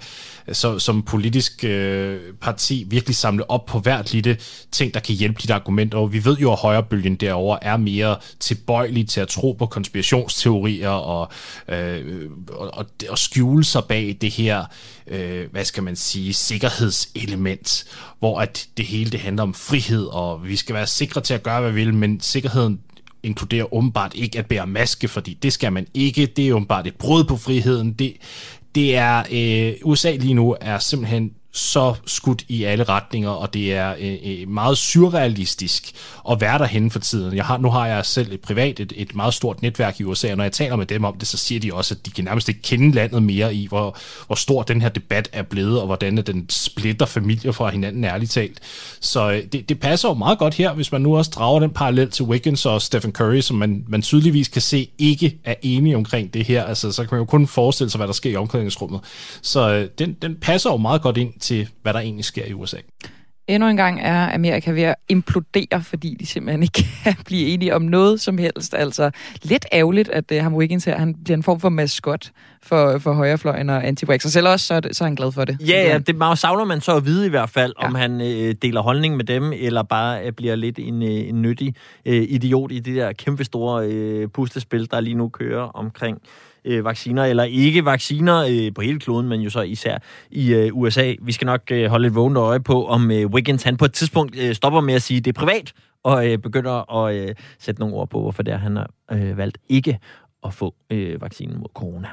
så, som politisk øh, parti virkelig samle op på hvert lille ting, der kan hjælpe dit argument. Og vi ved jo, at højrebølgen derovre er mere tilbøjelig til at tro på konspirationsteorier og, øh, Øh, og, og, og skjule sig bag det her, øh, hvad skal man sige, sikkerhedselement, hvor at det hele det handler om frihed, og vi skal være sikre til at gøre, hvad vi vil, men sikkerheden inkluderer åbenbart ikke at bære maske, fordi det skal man ikke. Det er åbenbart et brud på friheden. Det, det er, øh, USA lige nu er simpelthen så skudt i alle retninger, og det er øh, øh, meget surrealistisk at være derhen for tiden. Jeg har, nu har jeg selv et privat, et, et meget stort netværk i USA, og når jeg taler med dem om det, så siger de også, at de kan nærmest ikke kende landet mere i, hvor, hvor stor den her debat er blevet, og hvordan den splitter familier fra hinanden ærligt talt. Så øh, det, det passer jo meget godt her, hvis man nu også drager den parallel til Wiggins og Stephen Curry, som man, man tydeligvis kan se ikke er enige omkring det her. Altså, så kan man jo kun forestille sig, hvad der sker i omklædningsrummet. Så øh, den, den passer jo meget godt ind til, hvad der egentlig sker i USA. Endnu en gang er Amerika ved at implodere, fordi de simpelthen ikke kan blive enige om noget som helst. Altså lidt ærgerligt, at uh, ham Wiggins her, han bliver en form for maskot for, for højrefløjen og anti Og selv også, så er, det, så er han glad for det. Ja, ja, det meget savner man så at vide i hvert fald, ja. om han øh, deler holdning med dem, eller bare øh, bliver lidt en, øh, en nyttig øh, idiot i det der kæmpe store øh, puslespil, der lige nu kører omkring øh, vacciner eller ikke vacciner øh, på hele kloden, men jo så især i øh, USA. Vi skal nok øh, holde et vågent øje på, om øh, Wiggins han på et tidspunkt øh, stopper med at sige, det er privat, og øh, begynder at øh, sætte nogle ord på, hvorfor det er, han har øh, valgt ikke at få øh, vaccinen mod corona.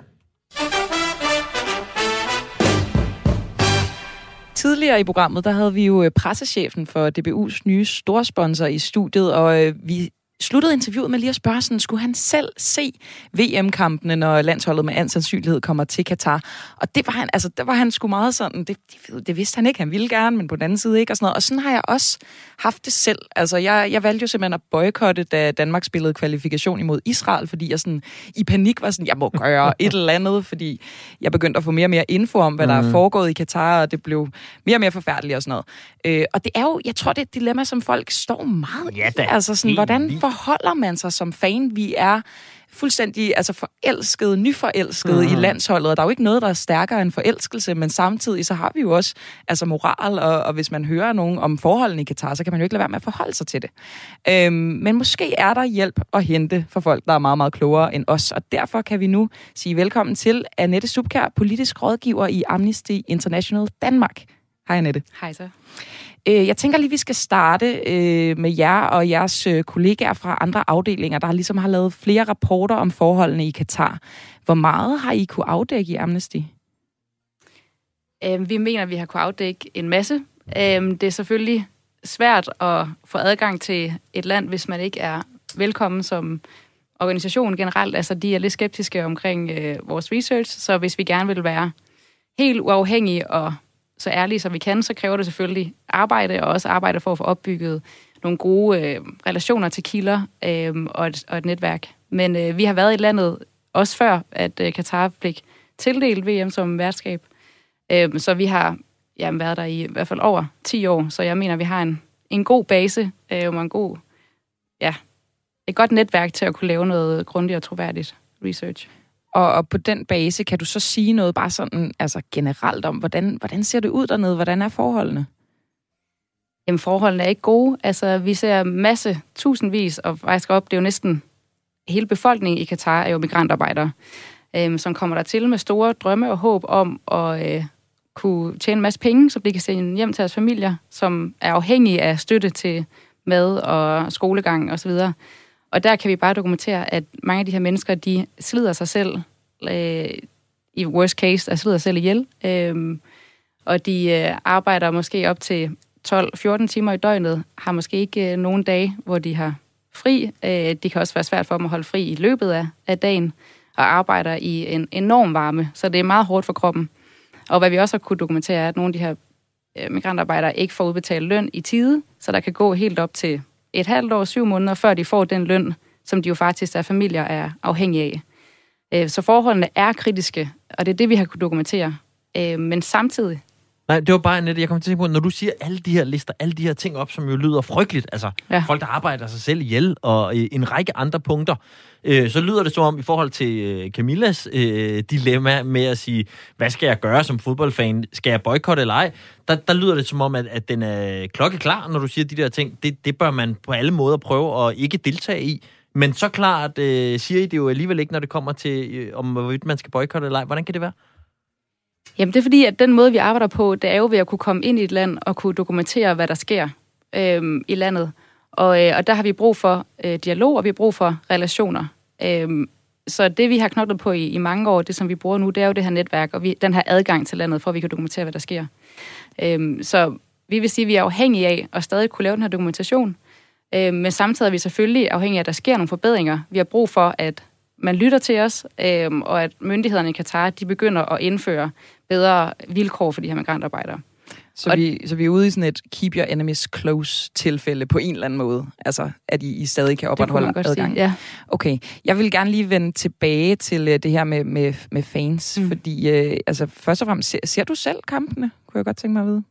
Tidligere i programmet, der havde vi jo øh, pressechefen for DBU's nye storsponsor i studiet, og øh, vi sluttede interviewet med lige at spørge, sådan, skulle han selv se VM-kampene, når landsholdet med ansandsynlighed kommer til Katar? Og det var han, altså, der var han sgu meget sådan, det, det, det vidste han ikke, han ville gerne, men på den anden side ikke, og sådan noget. Og sådan har jeg også haft det selv. Altså, jeg, jeg valgte jo simpelthen at boykotte, da Danmark spillede kvalifikation imod Israel, fordi jeg sådan i panik var sådan, jeg må gøre et eller andet, fordi jeg begyndte at få mere og mere info om, hvad der er mm. foregået i Katar, og det blev mere og mere forfærdeligt og sådan noget. Øh, og det er jo, jeg tror, det er et dilemma, som folk står meget ja, i. Altså sådan, hvordan forholder man sig som fan? Vi er fuldstændig altså forelskede, nyforelskede mm. i mhm. landsholdet, og der er jo ikke noget, der er stærkere end forelskelse, men samtidig så har vi jo også altså moral, og, og hvis man hører nogen om forholdene i Katar, så kan man jo ikke lade være med at forholde sig til det. Øhm, men måske er der hjælp at hente for folk, der er meget, meget klogere end os, og derfor kan vi nu sige velkommen til Annette Subkær, politisk rådgiver i Amnesty International Danmark. Hej Annette. Hej så. Øh, jeg tænker lige, vi skal starte øh, med jer og jeres øh, kollegaer fra andre afdelinger, der ligesom har lavet flere rapporter om forholdene i Katar. Hvor meget har I kunne afdække i Amnesty? Øhm, vi mener, at vi har kunne afdække en masse. Øhm, det er selvfølgelig svært at få adgang til et land, hvis man ikke er velkommen som organisation generelt. Altså, de er lidt skeptiske omkring vores research, så hvis vi gerne vil være helt uafhængige og så ærlige som vi kan, så kræver det selvfølgelig arbejde, og også arbejde for at få opbygget nogle gode øh, relationer til kilder øh, og, et, og et netværk. Men øh, vi har været i landet også før, at øh, Katar fik tildelt VM som værtskab. Øh, så vi har jamen, været der i, i hvert fald over 10 år, så jeg mener, vi har en, en god base øh, og en god, ja, et godt netværk til at kunne lave noget grundigt og troværdigt research. Og, og på den base, kan du så sige noget bare sådan altså generelt om, hvordan, hvordan ser det ud dernede? Hvordan er forholdene? Jamen, forholdene er ikke gode. Altså, vi ser masse, tusindvis, og faktisk op, det er jo næsten hele befolkningen i Katar er jo migrantarbejdere, øhm, som kommer der til med store drømme og håb om at øh, kunne tjene en masse penge, så de kan sende hjem til deres familier, som er afhængige af støtte til mad og skolegang osv. Og, og der kan vi bare dokumentere, at mange af de her mennesker, de slider sig selv, øh, i worst case, at slider sig selv ihjel. Øh, og de øh, arbejder måske op til 12-14 timer i døgnet, har måske ikke øh, nogen dage, hvor de har fri. Øh, det kan også være svært for dem at holde fri i løbet af, af dagen, og arbejder i en enorm varme, så det er meget hårdt for kroppen. Og hvad vi også har kunne dokumentere, er, at nogle af de her øh, migrantarbejdere ikke får udbetalt løn i tide, så der kan gå helt op til et halvt år, syv måneder, før de får den løn, som de jo faktisk er familier er afhængige af. Øh, så forholdene er kritiske, og det er det, vi har kunne dokumentere. Øh, men samtidig, Nej, det var bare net, jeg kommer til at tænke på, når du siger alle de her lister, alle de her ting op, som jo lyder frygteligt, altså ja. folk, der arbejder sig selv ihjel, og øh, en række andre punkter, øh, så lyder det som om, i forhold til øh, Camillas øh, dilemma med at sige, hvad skal jeg gøre som fodboldfan? Skal jeg boykotte eller ej? Der, der lyder det som om, at, at den er klokkeklar, når du siger de der ting. Det, det bør man på alle måder prøve at ikke deltage i. Men så klart øh, siger I det jo alligevel ikke, når det kommer til, øh, om hvorvidt man skal boykotte eller ej. Hvordan kan det være? Jamen det er fordi, at den måde, vi arbejder på, det er jo ved at kunne komme ind i et land og kunne dokumentere, hvad der sker øh, i landet. Og, øh, og der har vi brug for øh, dialog, og vi har brug for relationer. Øh, så det, vi har knoklet på i, i mange år, det som vi bruger nu, det er jo det her netværk, og vi, den her adgang til landet, for at vi kan dokumentere, hvad der sker. Øh, så vi vil sige, at vi er afhængige af at stadig kunne lave den her dokumentation, øh, men samtidig er vi selvfølgelig afhængige af, at der sker nogle forbedringer. Vi har brug for, at man lytter til os, øh, og at myndighederne i Katar, de begynder at indføre bedre vilkår for de her migrantarbejdere. Så, vi, så vi er ude i sådan et keep your enemies close tilfælde på en eller anden måde. Altså, at I, I stadig kan opretholde adgang. Sige, ja. Okay. Jeg vil gerne lige vende tilbage til uh, det her med, med, med fans. Mm. Fordi, uh, altså, først og fremmest, ser, ser du selv kampene? Kunne jeg godt tænke mig at vide.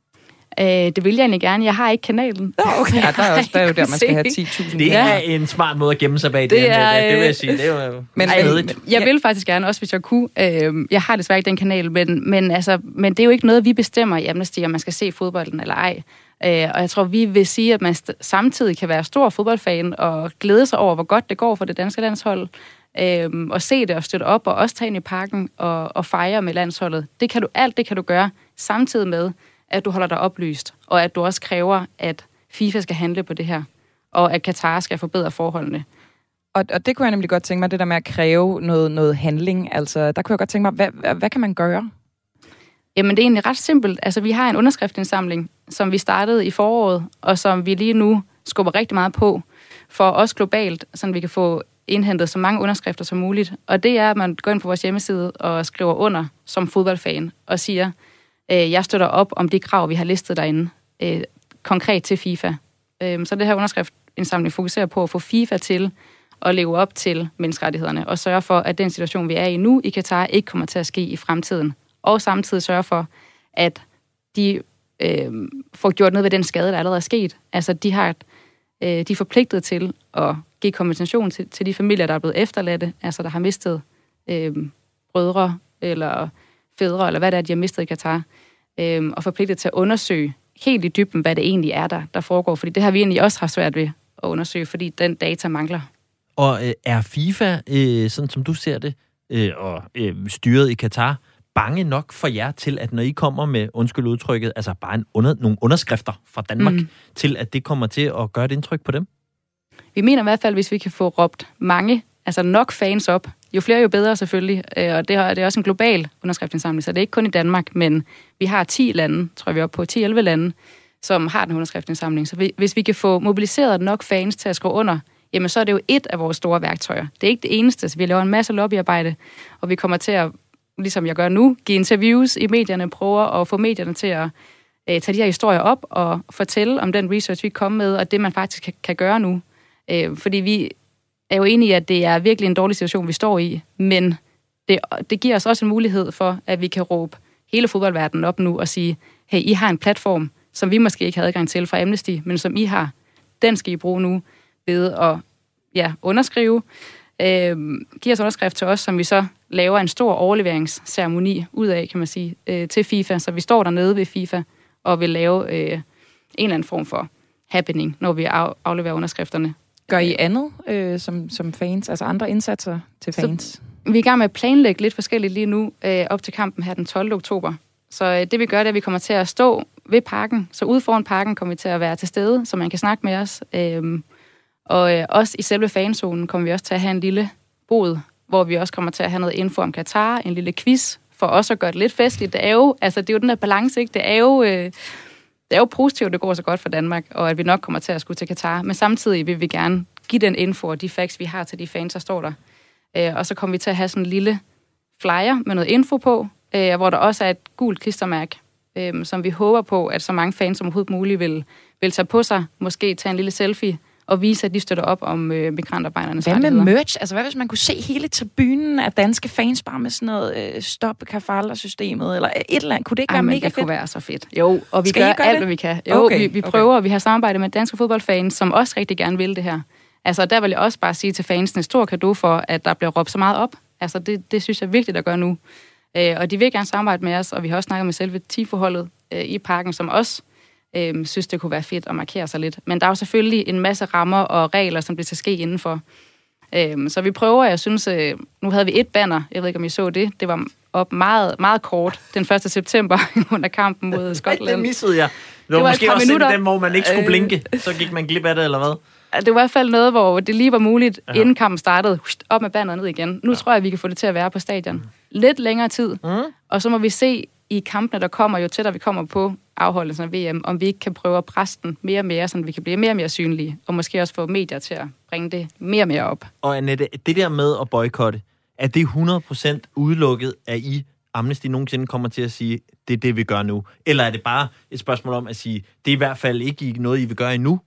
Øh, det vil jeg egentlig gerne. Jeg har ikke kanalen. Okay. Ja, der er, også, der er jo der, man skal have 10.000. Det er en smart måde at gemme sig bag det. Det, er, det vil jeg sige. Det er jo men, men, jeg vil faktisk gerne, også hvis jeg kunne. Øh, jeg har desværre ikke den kanal, men, men, altså, men det er jo ikke noget, vi bestemmer i Amnesty, om man skal se fodbolden eller ej. Øh, og jeg tror, vi vil sige, at man samtidig kan være stor fodboldfan og glæde sig over, hvor godt det går for det danske landshold. Øh, og se det og støtte op, og også tage ind i parken og, og fejre med landsholdet. Det kan du, alt det kan du gøre samtidig med, at du holder dig oplyst, og at du også kræver, at FIFA skal handle på det her, og at Katar skal forbedre forholdene. Og, og det kunne jeg nemlig godt tænke mig, det der med at kræve noget, noget handling. Altså, der kunne jeg godt tænke mig, hvad, hvad, kan man gøre? Jamen, det er egentlig ret simpelt. Altså, vi har en underskriftsindsamling, som vi startede i foråret, og som vi lige nu skubber rigtig meget på, for os globalt, så vi kan få indhentet så mange underskrifter som muligt. Og det er, at man går ind på vores hjemmeside og skriver under som fodboldfan og siger, Øh, jeg støtter op om de krav, vi har listet derinde, øh, konkret til FIFA. Øh, så det her underskriftindsamling fokuserer på at få FIFA til at leve op til menneskerettighederne og sørge for, at den situation, vi er i nu i Katar, ikke kommer til at ske i fremtiden. Og samtidig sørge for, at de øh, får gjort noget ved den skade, der allerede er sket. Altså, de har øh, de er forpligtet til at give kompensation til, til de familier, der er blevet efterladte, altså der har mistet øh, brødre eller fædre, eller hvad det er, de har mistet i Katar, øh, og forpligtet til at undersøge helt i dybden, hvad det egentlig er, der, der foregår. Fordi det har vi egentlig også har svært ved at undersøge, fordi den data mangler. Og øh, er FIFA, øh, sådan som du ser det, øh, og øh, styret i Katar, bange nok for jer til, at når I kommer med, undskyld udtrykket, altså bare en under, nogle underskrifter fra Danmark, mm. til at det kommer til at gøre et indtryk på dem? Vi mener i hvert fald, hvis vi kan få råbt mange, altså nok fans op, jo flere, jo bedre selvfølgelig. Øh, og det er, det er også en global underskriftsindsamling, så det er ikke kun i Danmark, men vi har 10 lande, tror jeg vi er oppe på, 10-11 lande, som har den underskriftsindsamling. Så hvis vi kan få mobiliseret nok fans til at skrive under, jamen så er det jo et af vores store værktøjer. Det er ikke det eneste, så vi laver en masse lobbyarbejde, og vi kommer til at, ligesom jeg gør nu, give interviews i medierne, prøver at få medierne til at øh, tage de her historier op og fortælle om den research, vi kommer med, og det man faktisk kan, kan gøre nu. Øh, fordi vi er jo enig i, at det er virkelig en dårlig situation, vi står i, men det, det giver os også en mulighed for, at vi kan råbe hele fodboldverdenen op nu og sige, hey, I har en platform, som vi måske ikke har adgang til fra Amnesty, men som I har. Den skal I bruge nu ved at ja, underskrive. Øh, give os underskrift til os, som vi så laver en stor overleveringsceremoni ud af, kan man sige, øh, til FIFA. Så vi står dernede ved FIFA og vil lave øh, en eller anden form for happening, når vi afleverer underskrifterne. Gør I andet øh, som, som fans, altså andre indsatser til fans? Så, vi er i gang med at planlægge lidt forskelligt lige nu, øh, op til kampen her den 12. oktober. Så øh, det vi gør, det er, at vi kommer til at stå ved parken. Så ude foran parken kommer vi til at være til stede, så man kan snakke med os. Øh, Og øh, også i selve fanzonen kommer vi også til at have en lille bod, hvor vi også kommer til at have noget info om Katar, en lille quiz, for også at gøre det lidt festligt. Det er jo, altså, det er jo den der balance, ikke? Det er jo... Øh, det er jo positivt, det går så godt for Danmark, og at vi nok kommer til at skulle til Katar. Men samtidig vil vi gerne give den info og de facts, vi har til de fans, der står der. Øh, og så kommer vi til at have sådan en lille flyer med noget info på, øh, hvor der også er et gult klistermærke, øh, som vi håber på, at så mange fans som overhovedet muligt vil, vil tage på sig, måske tage en lille selfie, og vise, at de støtter op om øh, migrantarbejdernes Hvad med rettigheder. merch? Altså, hvad hvis man kunne se hele tribunen af danske fans bare med sådan noget øh, stop kafalder-systemet, eller et eller andet? Kunne det ikke være Jamen, mega det fedt? kunne være så fedt. Jo, og vi Skal gør alt, det? hvad vi kan. Jo, Okay, okay, vi, vi okay. prøver, og vi har samarbejdet med danske fodboldfans, som også rigtig gerne vil det her. Altså, der vil jeg også bare sige til fansene, stor kado for, at der bliver råbt så meget op. Altså, det, det synes jeg er vigtigt at gøre nu. Øh, og de vil gerne samarbejde med os, og vi har også snakket med selve TIFO-holdet øh, i parken, som også øh, synes, det kunne være fedt at markere sig lidt. Men der er jo selvfølgelig en masse rammer og regler, som det skal ske indenfor. Øh, så vi prøver, jeg synes, øh, nu havde vi et banner, jeg ved ikke, om I så det, det var op meget, meget kort den 1. september under kampen mod Skotland. det missede jeg. Det var, Det var måske også minutter. dem, hvor man ikke skulle Øh. blinke. Så gik man glip af det, eller hvad? Det var i hvert fald noget, hvor det lige var muligt, ja. inden kampen startede, op med banneret ned igen. Nu ja. tror jeg, vi kan få det til at være på stadion. Lidt længere tid, Mm. og så må vi se i kampene, der kommer, jo tættere vi kommer på afholdelsen af VM, om vi ikke kan prøve at presse den mere og mere, så vi kan blive mere og mere synlige, og måske også få medier til at bringe det mere og mere op. Og Annette, det der med at boykotte, er det 100% udelukket, at I Amnesty nogensinde kommer til at sige, det er det, vi gør nu? Eller er det bare et spørgsmål om at sige, det er i hvert fald ikke noget, I vil gøre endnu?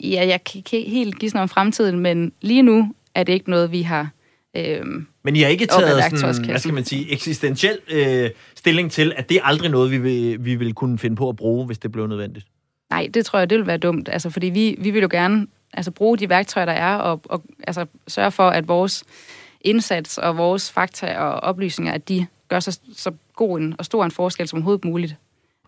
Ja, jeg kan ikke helt noget om fremtiden, men lige nu er det ikke noget, vi har... Øh, Men I har ikke taget sådan, hvad skal man sige, eksistentiel øh, stilling til, at det er aldrig noget, vi vil, vi vil kunne finde på at bruge, hvis det blev nødvendigt. Nej, det tror jeg, det vil være dumt. Altså, fordi vi, vi vil jo gerne altså, bruge de værktøjer, der er, og, og altså, sørge for, at vores indsats og vores fakta og oplysninger, at de gør så, så god en og stor en forskel som overhovedet muligt.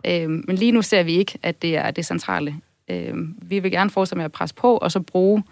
Øhm, men lige nu ser vi ikke, at det er det centrale. Øhm, vi vil gerne fortsætte med at presse på, og så bruge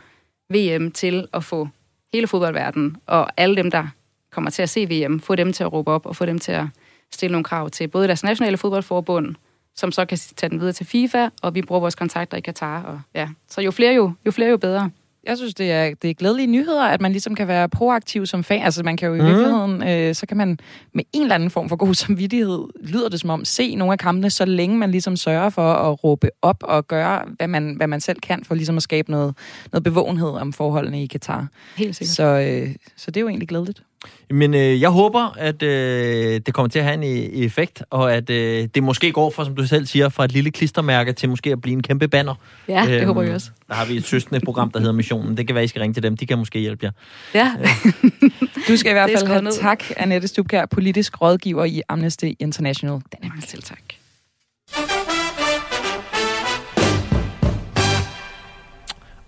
VM til at få hele fodboldverdenen og alle dem, der kommer til at se VM, få dem til at råbe op og få dem til at stille nogle krav til både deres nationale fodboldforbund, som så kan tage den videre til FIFA, og vi bruger vores kontakter i Katar. Og, ja. Så jo flere jo, jo flere jo bedre. Jeg synes, det er, det er glædelige nyheder, at man ligesom kan være proaktiv som fan. Altså, man kan jo i mm. virkeligheden, øh, så kan man med en eller anden form for god samvittighed, lyder det som om, se nogle af kampene, så længe man ligesom sørger for at råbe op og gøre, hvad man, hvad man selv kan, for ligesom at skabe noget, noget bevågenhed om forholdene i Katar. Helt sikkert. Så, øh, så det er jo egentlig glædeligt. Men øh, jeg håber, at øh, det kommer til at have en e- effekt, og at øh, det måske går fra, som du selv siger, fra et lille klistermærke til måske at blive en kæmpe banner. Ja, det Øhm, håber jeg også. Der har vi et søstende program, der hedder Missionen. Det kan være, I skal ringe til dem. De kan måske hjælpe jer. Ja. Du skal i hvert Det er fald have ned. tak, Annette Stubkær, politisk rådgiver i Amnesty International. Jamen, selv tak.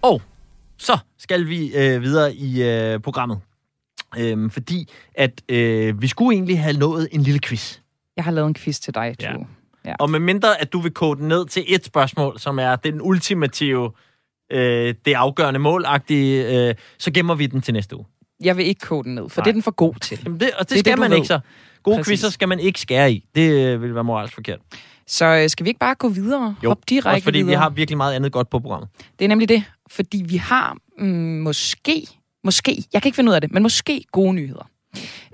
Og så skal vi øh, videre i øh, programmet. Øhm, fordi at øh, vi skulle egentlig have nået en lille quiz. Jeg har lavet en quiz til dig, Ja. Tue. Ja. Og med mindre, at du vil kode den ned til et spørgsmål, som er den ultimative, øh, det afgørende målagtige, øh, så gemmer vi den til næste uge. Jeg vil ikke kode den ned, for Nej. det er den for god til. Jamen det, og det, Det skal det, man ved. ikke så. Gode Præcis. quizzer skal man ikke skære i. Det øh, vil være moralsk forkert. Så øh, skal vi ikke bare gå videre? Jo, Hop direkte også fordi videre. vi har virkelig meget andet godt på programmet. Det er nemlig det, fordi vi har mm, måske, måske, jeg kan ikke finde ud af det, men måske gode nyheder.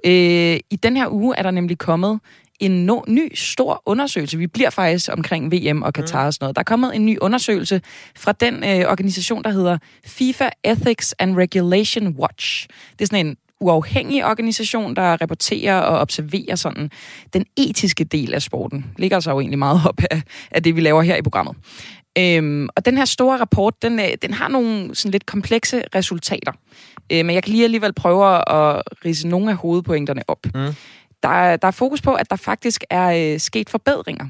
Øh, I den her uge er der nemlig kommet en no, ny stor undersøgelse. Vi bliver faktisk omkring VM og Qatar og sådan noget. Der er kommet en ny undersøgelse fra den øh, organisation, der hedder FIFA Ethics and Regulation Watch. Det er sådan en uafhængig organisation, der rapporterer og observerer sådan den etiske del af sporten. Ligger så jo egentlig meget op af, af det, vi laver her i programmet. Øhm, og den her store rapport, den, øh, den har nogle sådan lidt komplekse resultater. Øh, men jeg kan lige alligevel prøve at rise nogle af hovedpointerne op. Mm. Der, er- der er fokus på, at der faktisk er øh, sket forbedringer.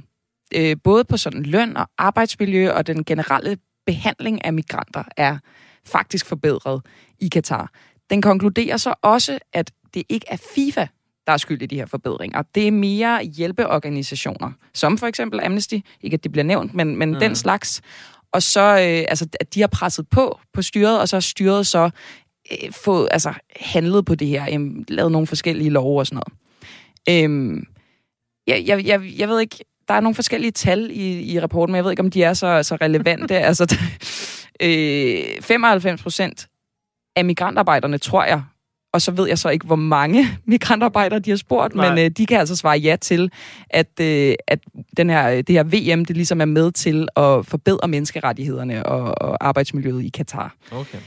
Øh, både på sådan løn og arbejdsmiljø og den generelle behandling af migranter er faktisk forbedret i Katar. Den konkluderer så også, at det ikke er FIFA, der er skyld i de her forbedringer. Det er mere hjælpeorganisationer, som for eksempel Amnesty, ikke at det bliver nævnt, men, men mm. den slags. Og så, øh, altså, at de har presset på på styret, og så har styret så øh, fået, altså, handlet på det her, øh, lavet nogle forskellige love og sådan noget. Øhm, jeg, jeg, jeg, jeg ved ikke, der er nogle forskellige tal i, i rapporten, men jeg ved ikke, om de er så, så relevante. altså, øh, 95 procent af migrantarbejderne, tror jeg, og så ved jeg så ikke, hvor mange migrantarbejdere de har spurgt, Nej. men øh, de kan altså svare ja til, at, øh, at den her, det her VM det ligesom er med til at forbedre menneskerettighederne og, og arbejdsmiljøet i Katar. Okay.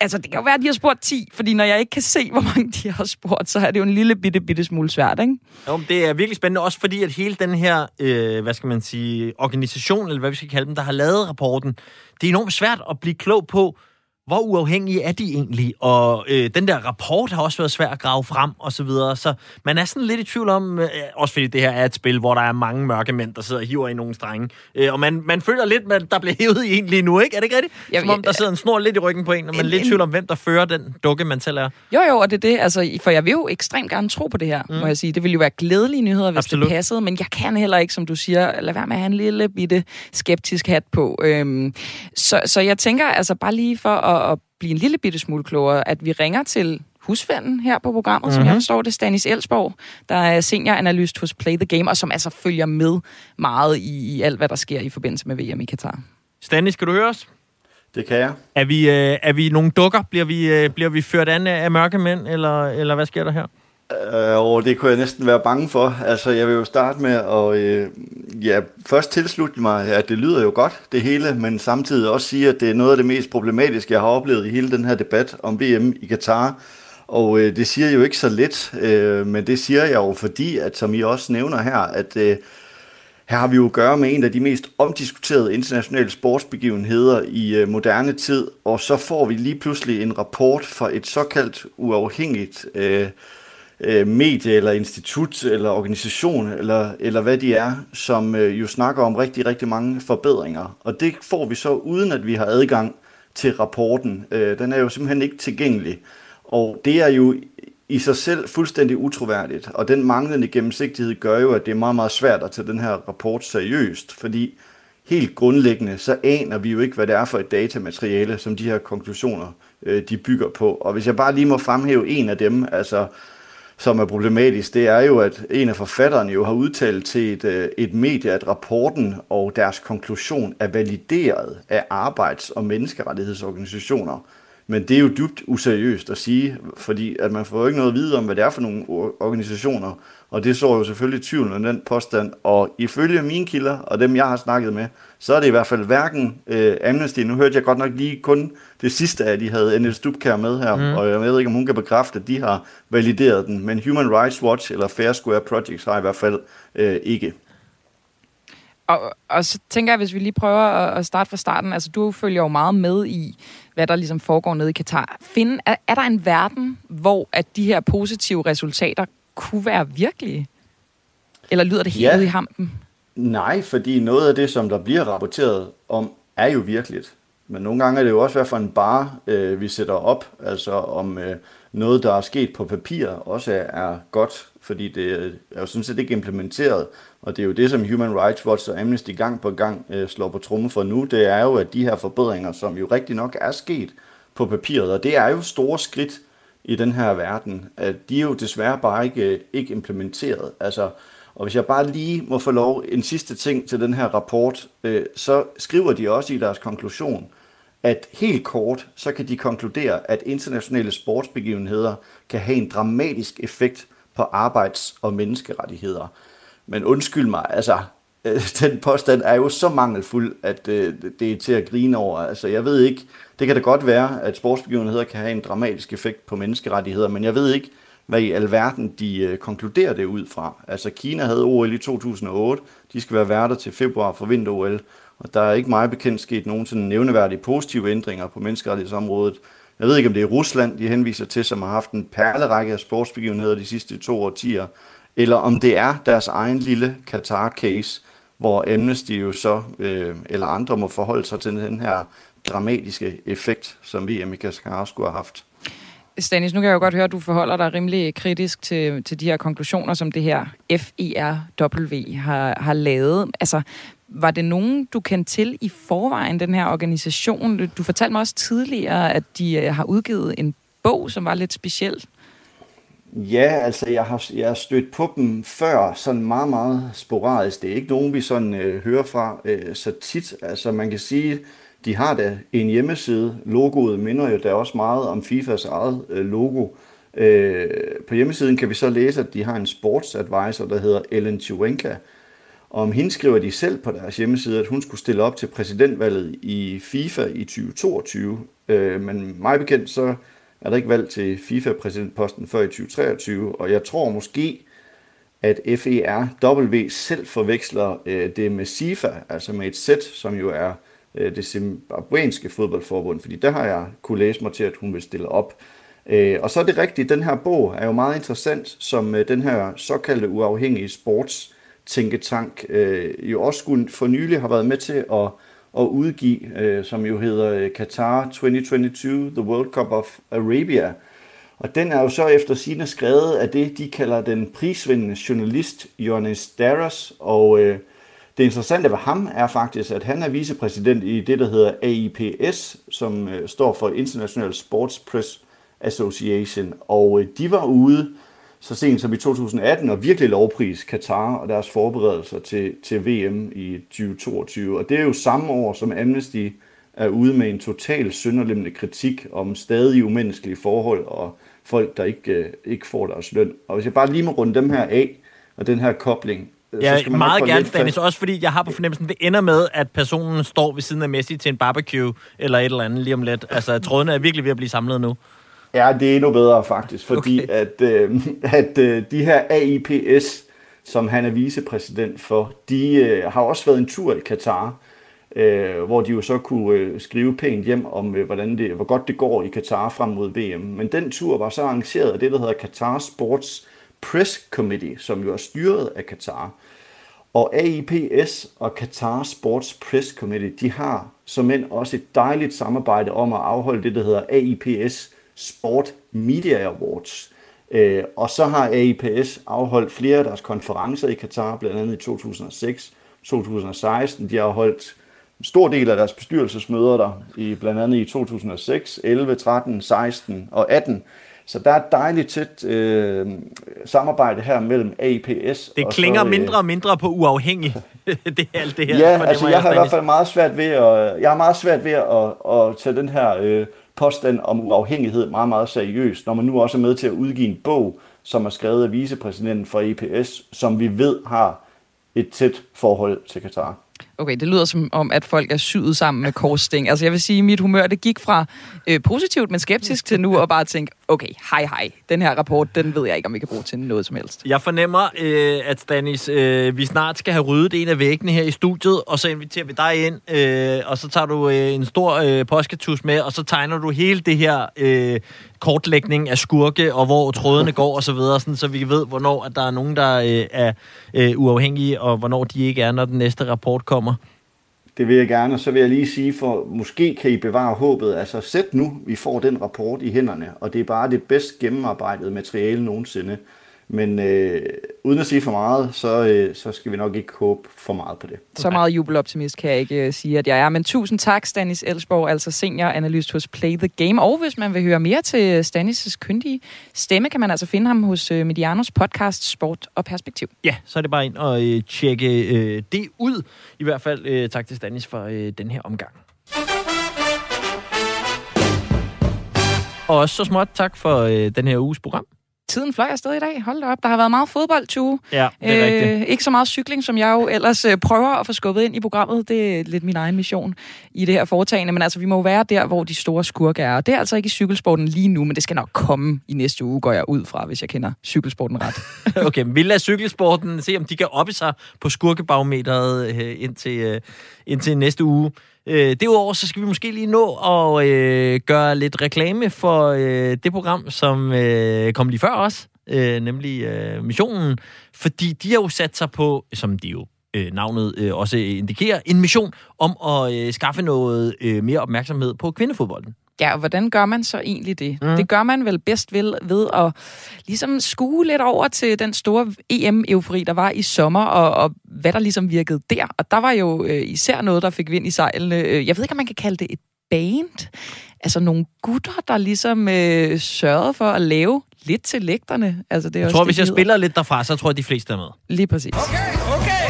Altså, det kan jo være, at de har spurgt 10, fordi når jeg ikke kan se, hvor mange de har spurgt, så er det jo en lille bitte, bitte smule svært, ikke? Jo, men det er virkelig spændende, også fordi, at hele den her, øh, hvad skal man sige, organisation, eller hvad vi skal kalde dem, der har lavet rapporten, det er enormt svært at blive klog på, hvor uafhængige er de egentlig? Og øh, den der rapport har også været svær at grave frem, og så videre. Så man er sådan lidt i tvivl om, øh, også fordi det her er et spil, hvor der er mange mørke mænd, der sidder og hiver i nogle strenge. Øh, og man, man føler lidt, at der bliver hævet i en lige nu, ikke? Er det ikke rigtigt? Som om der sidder en snor lidt i ryggen på en, og man er lidt i tvivl om, hvem der fører den dukke, man selv er. Jo, jo, og det er det. Altså, for jeg vil jo ekstremt gerne tro på det her, mm. må jeg sige. Det ville jo være glædelige nyheder, hvis Absolut. det passede, men jeg kan heller ikke, som du siger, lade være med at have en lille bitte skeptisk hat på. Øhm, så, så jeg tænker altså bare lige for at, at blive en lille bitte smule klogere, at vi ringer til husfanden her på programmet, mm-hmm. som jeg mhm. forstår det, Stanis Elsborg, der er senioranalyst hos Play the Game, og som altså følger med meget i, i alt, hvad der sker i forbindelse med VM i Katar. Stanis, skal du høre os? Det kan jeg. Er vi, øh, er vi nogle dukker? Bliver vi, øh, bliver vi ført an af, af mørke mænd, eller, eller hvad sker der her? Øh, og det kunne jeg næsten være bange for. Altså, jeg vil jo starte med at øh, ja, først tilslutte mig, at det lyder jo godt, det hele, men samtidig også sige, at det er noget af det mest problematiske, jeg har oplevet i hele den her debat om VM i Katar. Og øh, det siger jo ikke så lidt, øh, men det siger jeg jo fordi, at som I også nævner her, at øh, her har vi jo at gøre med en af de mest omdiskuterede internationale sportsbegivenheder i øh, moderne tid, og så får vi lige pludselig en rapport fra et såkaldt uafhængigt øh, øh, medie eller institut eller organisation eller, eller hvad de er, som øh, jo snakker om rigtig, rigtig mange forbedringer. Og det får vi så uden at vi har adgang til rapporten. Øh, den er jo simpelthen ikke tilgængelig. Og det er jo i sig selv fuldstændig utroværdigt, og den manglende gennemsigtighed gør jo, at det er meget, meget svært at tage den her rapport seriøst, fordi helt grundlæggende, så aner vi jo ikke, hvad det er for et datamateriale, som de her konklusioner øh, de bygger på. Og hvis jeg bare lige må fremhæve en af dem, altså som er problematisk, det er jo, at en af forfatterne jo har udtalt til et, øh, et medie, at rapporten og deres konklusion er valideret af arbejds- og menneskerettighedsorganisationer. Men det er jo dybt useriøst at sige, fordi at man får jo ikke noget at vide om, hvad det er for nogle organisationer, og det så jo selvfølgelig tvivl om den påstand. Og ifølge mine kilder og dem, jeg har snakket med, så er det i hvert fald hverken øh, Amnesty. Nu hørte jeg godt nok lige kun det sidste af, de havde Annette Stubkær med her, mm. og jeg ved ikke, om hun kan bekræfte, at de har valideret den. Men Human Rights Watch eller Fair Square Projects har i hvert fald øh, ikke. Og, og så tænker jeg, hvis vi lige prøver at, at starte fra starten, altså du følger jo meget med i, hvad der ligesom foregår nede i Katar. Find, er, er der en verden, hvor at de her positive resultater kunne være virkelige? Eller lyder det helt ja. ude i hampen? Nej, fordi noget af det, som der bliver rapporteret om, er jo virkeligt. Men nogle gange er det jo også, hvad for en bar øh, vi sætter op. Altså om øh, noget, der er sket på papir, også er godt, fordi det er jo sådan set ikke implementeret. Og det er jo det, som Human Rights Watch og Amnesty gang på gang øh, slår på tromme for nu. Det er jo, at de her forbedringer, som jo rigtig nok er sket på papiret, og det er jo store skridt i den her verden, at de er jo desværre bare ikke, ikke implementeret. Altså, og hvis jeg bare lige må få lov en sidste ting til den her rapport, øh, så skriver de også i deres konklusion, at helt kort, så kan de konkludere, at internationale sportsbegivenheder kan have en dramatisk effekt på arbejds- og menneskerettigheder. Men undskyld mig, altså, øh, den påstand er jo så mangelfuld, at øh, det er til at grine over. Altså, jeg ved ikke, det kan da godt være, at sportsbegivenheder kan have en dramatisk effekt på menneskerettigheder, men jeg ved ikke, hvad i alverden de øh, konkluderer det ud fra. Altså Kina havde OL i 2008, de skal være værter til februar for vinter-OL, og der er ikke meget bekendt sket nogen sådan nævneværdige positive ændringer på menneskerettighedsområdet. Jeg ved ikke, om det er Rusland, de henviser til, som har haft en perlerække af sportsbegivenheder de sidste to årtier, eller om det er deres egen lille Qatar-case, hvor Amnesty jo så, øh, eller andre må forholde sig til den her dramatiske effekt, som VM i Qatar har haft. Stanis, nu kan jeg jo godt høre, at du forholder dig rimelig kritisk til, til de her konklusioner, som det her FIRW har, har lavet. Altså, var det nogen, du kendte til i forvejen, den her organisation? Du fortalte mig også tidligere, at de øh, har udgivet en bog, som var lidt speciel. Ja, altså jeg har, jeg har stødt på dem før, sådan meget, meget sporadisk. Det er ikke nogen, vi sådan øh, hører fra øh, så tit. Altså man kan sige, de har da en hjemmeside. Logoet minder jo da også meget om FIFAs eget øh, logo. Øh, på hjemmesiden kan vi så læse, at de har en sportsadvisor, der hedder Ellen Chiwenka. Og om hende skriver de selv på deres hjemmeside, at hun skulle stille op til præsidentvalget i FIFA i 2022. Øh, men mig bekendt, så er der ikke valg til FIFA-præsidentposten før i 2023. Og jeg tror måske, at FERW selv forveksler øh, det med SIFA, altså med et sæt, som jo er øh, Øh, det zimbabwenske fodboldforbund, fordi der har jeg kunne læse mig til, at hun vil stille op. Øh, og så er det rigtigt, den her bog er jo meget interessant, som øh, den her såkaldte uafhængige sports tænketank øh, jo også skulle for nylig har været med til at, at udgive, øh, som jo hedder øh, Qatar 2022, The World Cup of Arabia. Og den er jo så efter sine skrevet af det, de kalder den prisvindende journalist Jonas Darras, og øh, det interessante ved ham er faktisk, at han er vicepræsident i det, der hedder AIPS, som øh, står for International Sports Press Association, og øh, de var ude så sent som i 2018 og virkelig lovpris Katar og deres forberedelser til, til VM i 2022. Og det er jo samme år, som Amnesty er ude med en total sønderlemmende kritik om stadig umenneskelige forhold og folk, der ikke, øh, ikke får deres løn. Og hvis jeg bare lige må runde dem her af, og den her kobling, Ja, så meget gerne, Stanis. Også fordi jeg har på fornemmelsen, det ender med, at personen står ved siden af Messi til en barbecue eller et eller andet lige om lidt. Altså, trådene er virkelig ved at blive samlet nu. Ja, det er endnu bedre faktisk, fordi okay. at, øh, at øh, de her AIPS, som han er vicepræsident for, de øh, har også været en tur i Katar, øh, hvor de jo så kunne øh, skrive pænt hjem om, øh, hvordan det, hvor godt det går i Katar frem mod VM. Men den tur var så arrangeret af det, der hedder Qatar Sports Press Committee, som jo er styret af Katar. Og AIPS og Qatar Sports Press Committee, de har som end også et dejligt samarbejde om at afholde det, der hedder AIPS Sport Media Awards. Øh, og så har AIPS afholdt flere af deres konferencer i Katar, blandt andet i 2006, 2016. De har holdt en stor del af deres bestyrelsesmøder der, i, blandt andet i 2006, 11, 13, 16 og 18. Så der er et dejligt tæt øh, samarbejde her mellem AIPS Det og klinger så, øh, mindre og mindre på uafhængig. det er alt det her. Ja, altså jeg har i hvert fald meget svært ved at, jeg har meget svært ved at, at tage den her øh, påstand om uafhængighed meget, meget seriøst, når man nu også er med til at udgive en bog, som er skrevet af vicepræsidenten for EPS, som vi ved har et tæt forhold til Katar. Okay, det lyder som om, at folk er syet sammen med korssting. Altså jeg vil sige, at mit humør det gik fra øh, positivt, men skeptisk til nu, og bare tænke, okay, hej hej, den her rapport, den ved jeg ikke, om vi kan bruge til noget som helst. Jeg fornemmer, øh, at Stanis, øh, vi snart skal have ryddet en af væggene her i studiet, og så inviterer vi dig ind, øh, og så tager du øh, en stor øh, påsketus med, og så tegner du hele det her øh, kortlægning af skurke, og hvor trådene går og så videre, sådan, så vi ved, hvornår at der er nogen, der øh, er øh, uafhængige, og hvornår de ikke er, når den næste rapport kommer. Det vil jeg gerne, og så vil jeg lige sige, for måske kan I bevare håbet. Altså sæt nu, vi får den rapport i hænderne, og det er bare det bedst gennemarbejdede materiale nogensinde. Men øh, uden at sige for meget, så, øh, så skal vi nok ikke håbe for meget på det. Så meget jubeloptimist kan jeg ikke uh, sige, at jeg er. Men tusind tak, Stanis Elsborg, altså senioranalyst hos Play the Game. Og hvis man vil høre mere til Stanis' kyndige stemme, kan man altså finde ham hos uh, Medianos podcast Sport og Perspektiv. Ja, så er det bare ind og øh, tjekke øh, det ud. I hvert fald øh, tak til Stanis for øh, den her omgang. Og også så småt tak for øh, den her uges program. Tiden fløj afsted i dag. Hold da op. Der har været meget fodbold, Tue. Ja, det er rigtigt. Ikke så meget cykling, som jeg jo ellers øh, prøver at få skubbet ind i programmet. Det er lidt min egen mission i det her foretagende. Men altså, vi må jo være der, hvor de store skurke er. Og det er altså ikke i cykelsporten lige nu, men det skal nok komme i næste uge, går jeg ud fra, hvis jeg kender cykelsporten ret. Okay, men vi lader cykelsporten se, om de kan oppe sig på skurkebarometeret øh, indtil, øh, indtil næste uge. Øh, derudover så skal vi måske lige nå at øh, gøre lidt reklame for øh, det program, som øh, kom lige før os, øh, nemlig øh, Missionen. Fordi de har jo sat sig på, som de jo øh, navnet øh, også indikerer, en mission om at øh, skaffe noget øh, mere opmærksomhed på kvindefodbolden. Ja, og hvordan gør man så egentlig det? Mm. Det gør man vel bedst ved, ved at ligesom skue lidt over til den store EM-eufori, der var i sommer, og, og hvad der ligesom virkede der. Og der var jo øh, især noget, der fik vind i sejlene. Øh, Jeg ved ikke, om man kan kalde det et band. Altså nogle gutter, der ligesom øh, sørgede for at lave lidt til lægterne. Altså, det er Jeg også tror, det, hvis jeg hedder. spiller lidt derfra, så tror jeg, de fleste er med. Lige præcis. Okay, okay,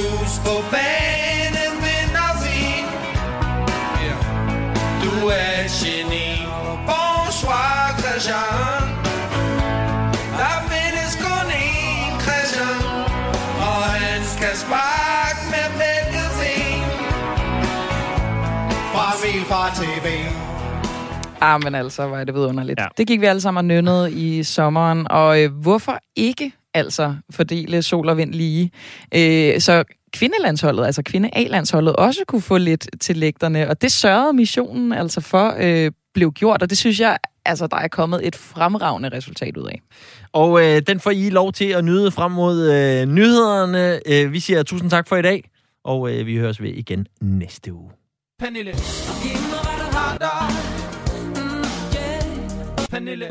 Dus på banen vinder vi yeah. Du er et geni Bonsoir Christian Der findes kun én Christian Og han skal sparke med begge ben Fra bil fra TV Ah, men altså, hvor er det vidunderligt. Ja. Det gik vi alle sammen og nynnede i sommeren, og øh, hvorfor ikke altså fordele sol og vind lige? Øh, så kvindelandsholdet, altså kvinde-A-landsholdet, også kunne få lidt til lægterne, og det sørgede missionen altså for øh, blev gjort, og det synes jeg, altså der er kommet et fremragende resultat ud af. Og øh, den får I lov til at nyde frem mod øh, nyhederne. Øh, vi siger tusind tak for i dag, og øh, vi høres ved igen næste uge. Pernille der mm. Pernille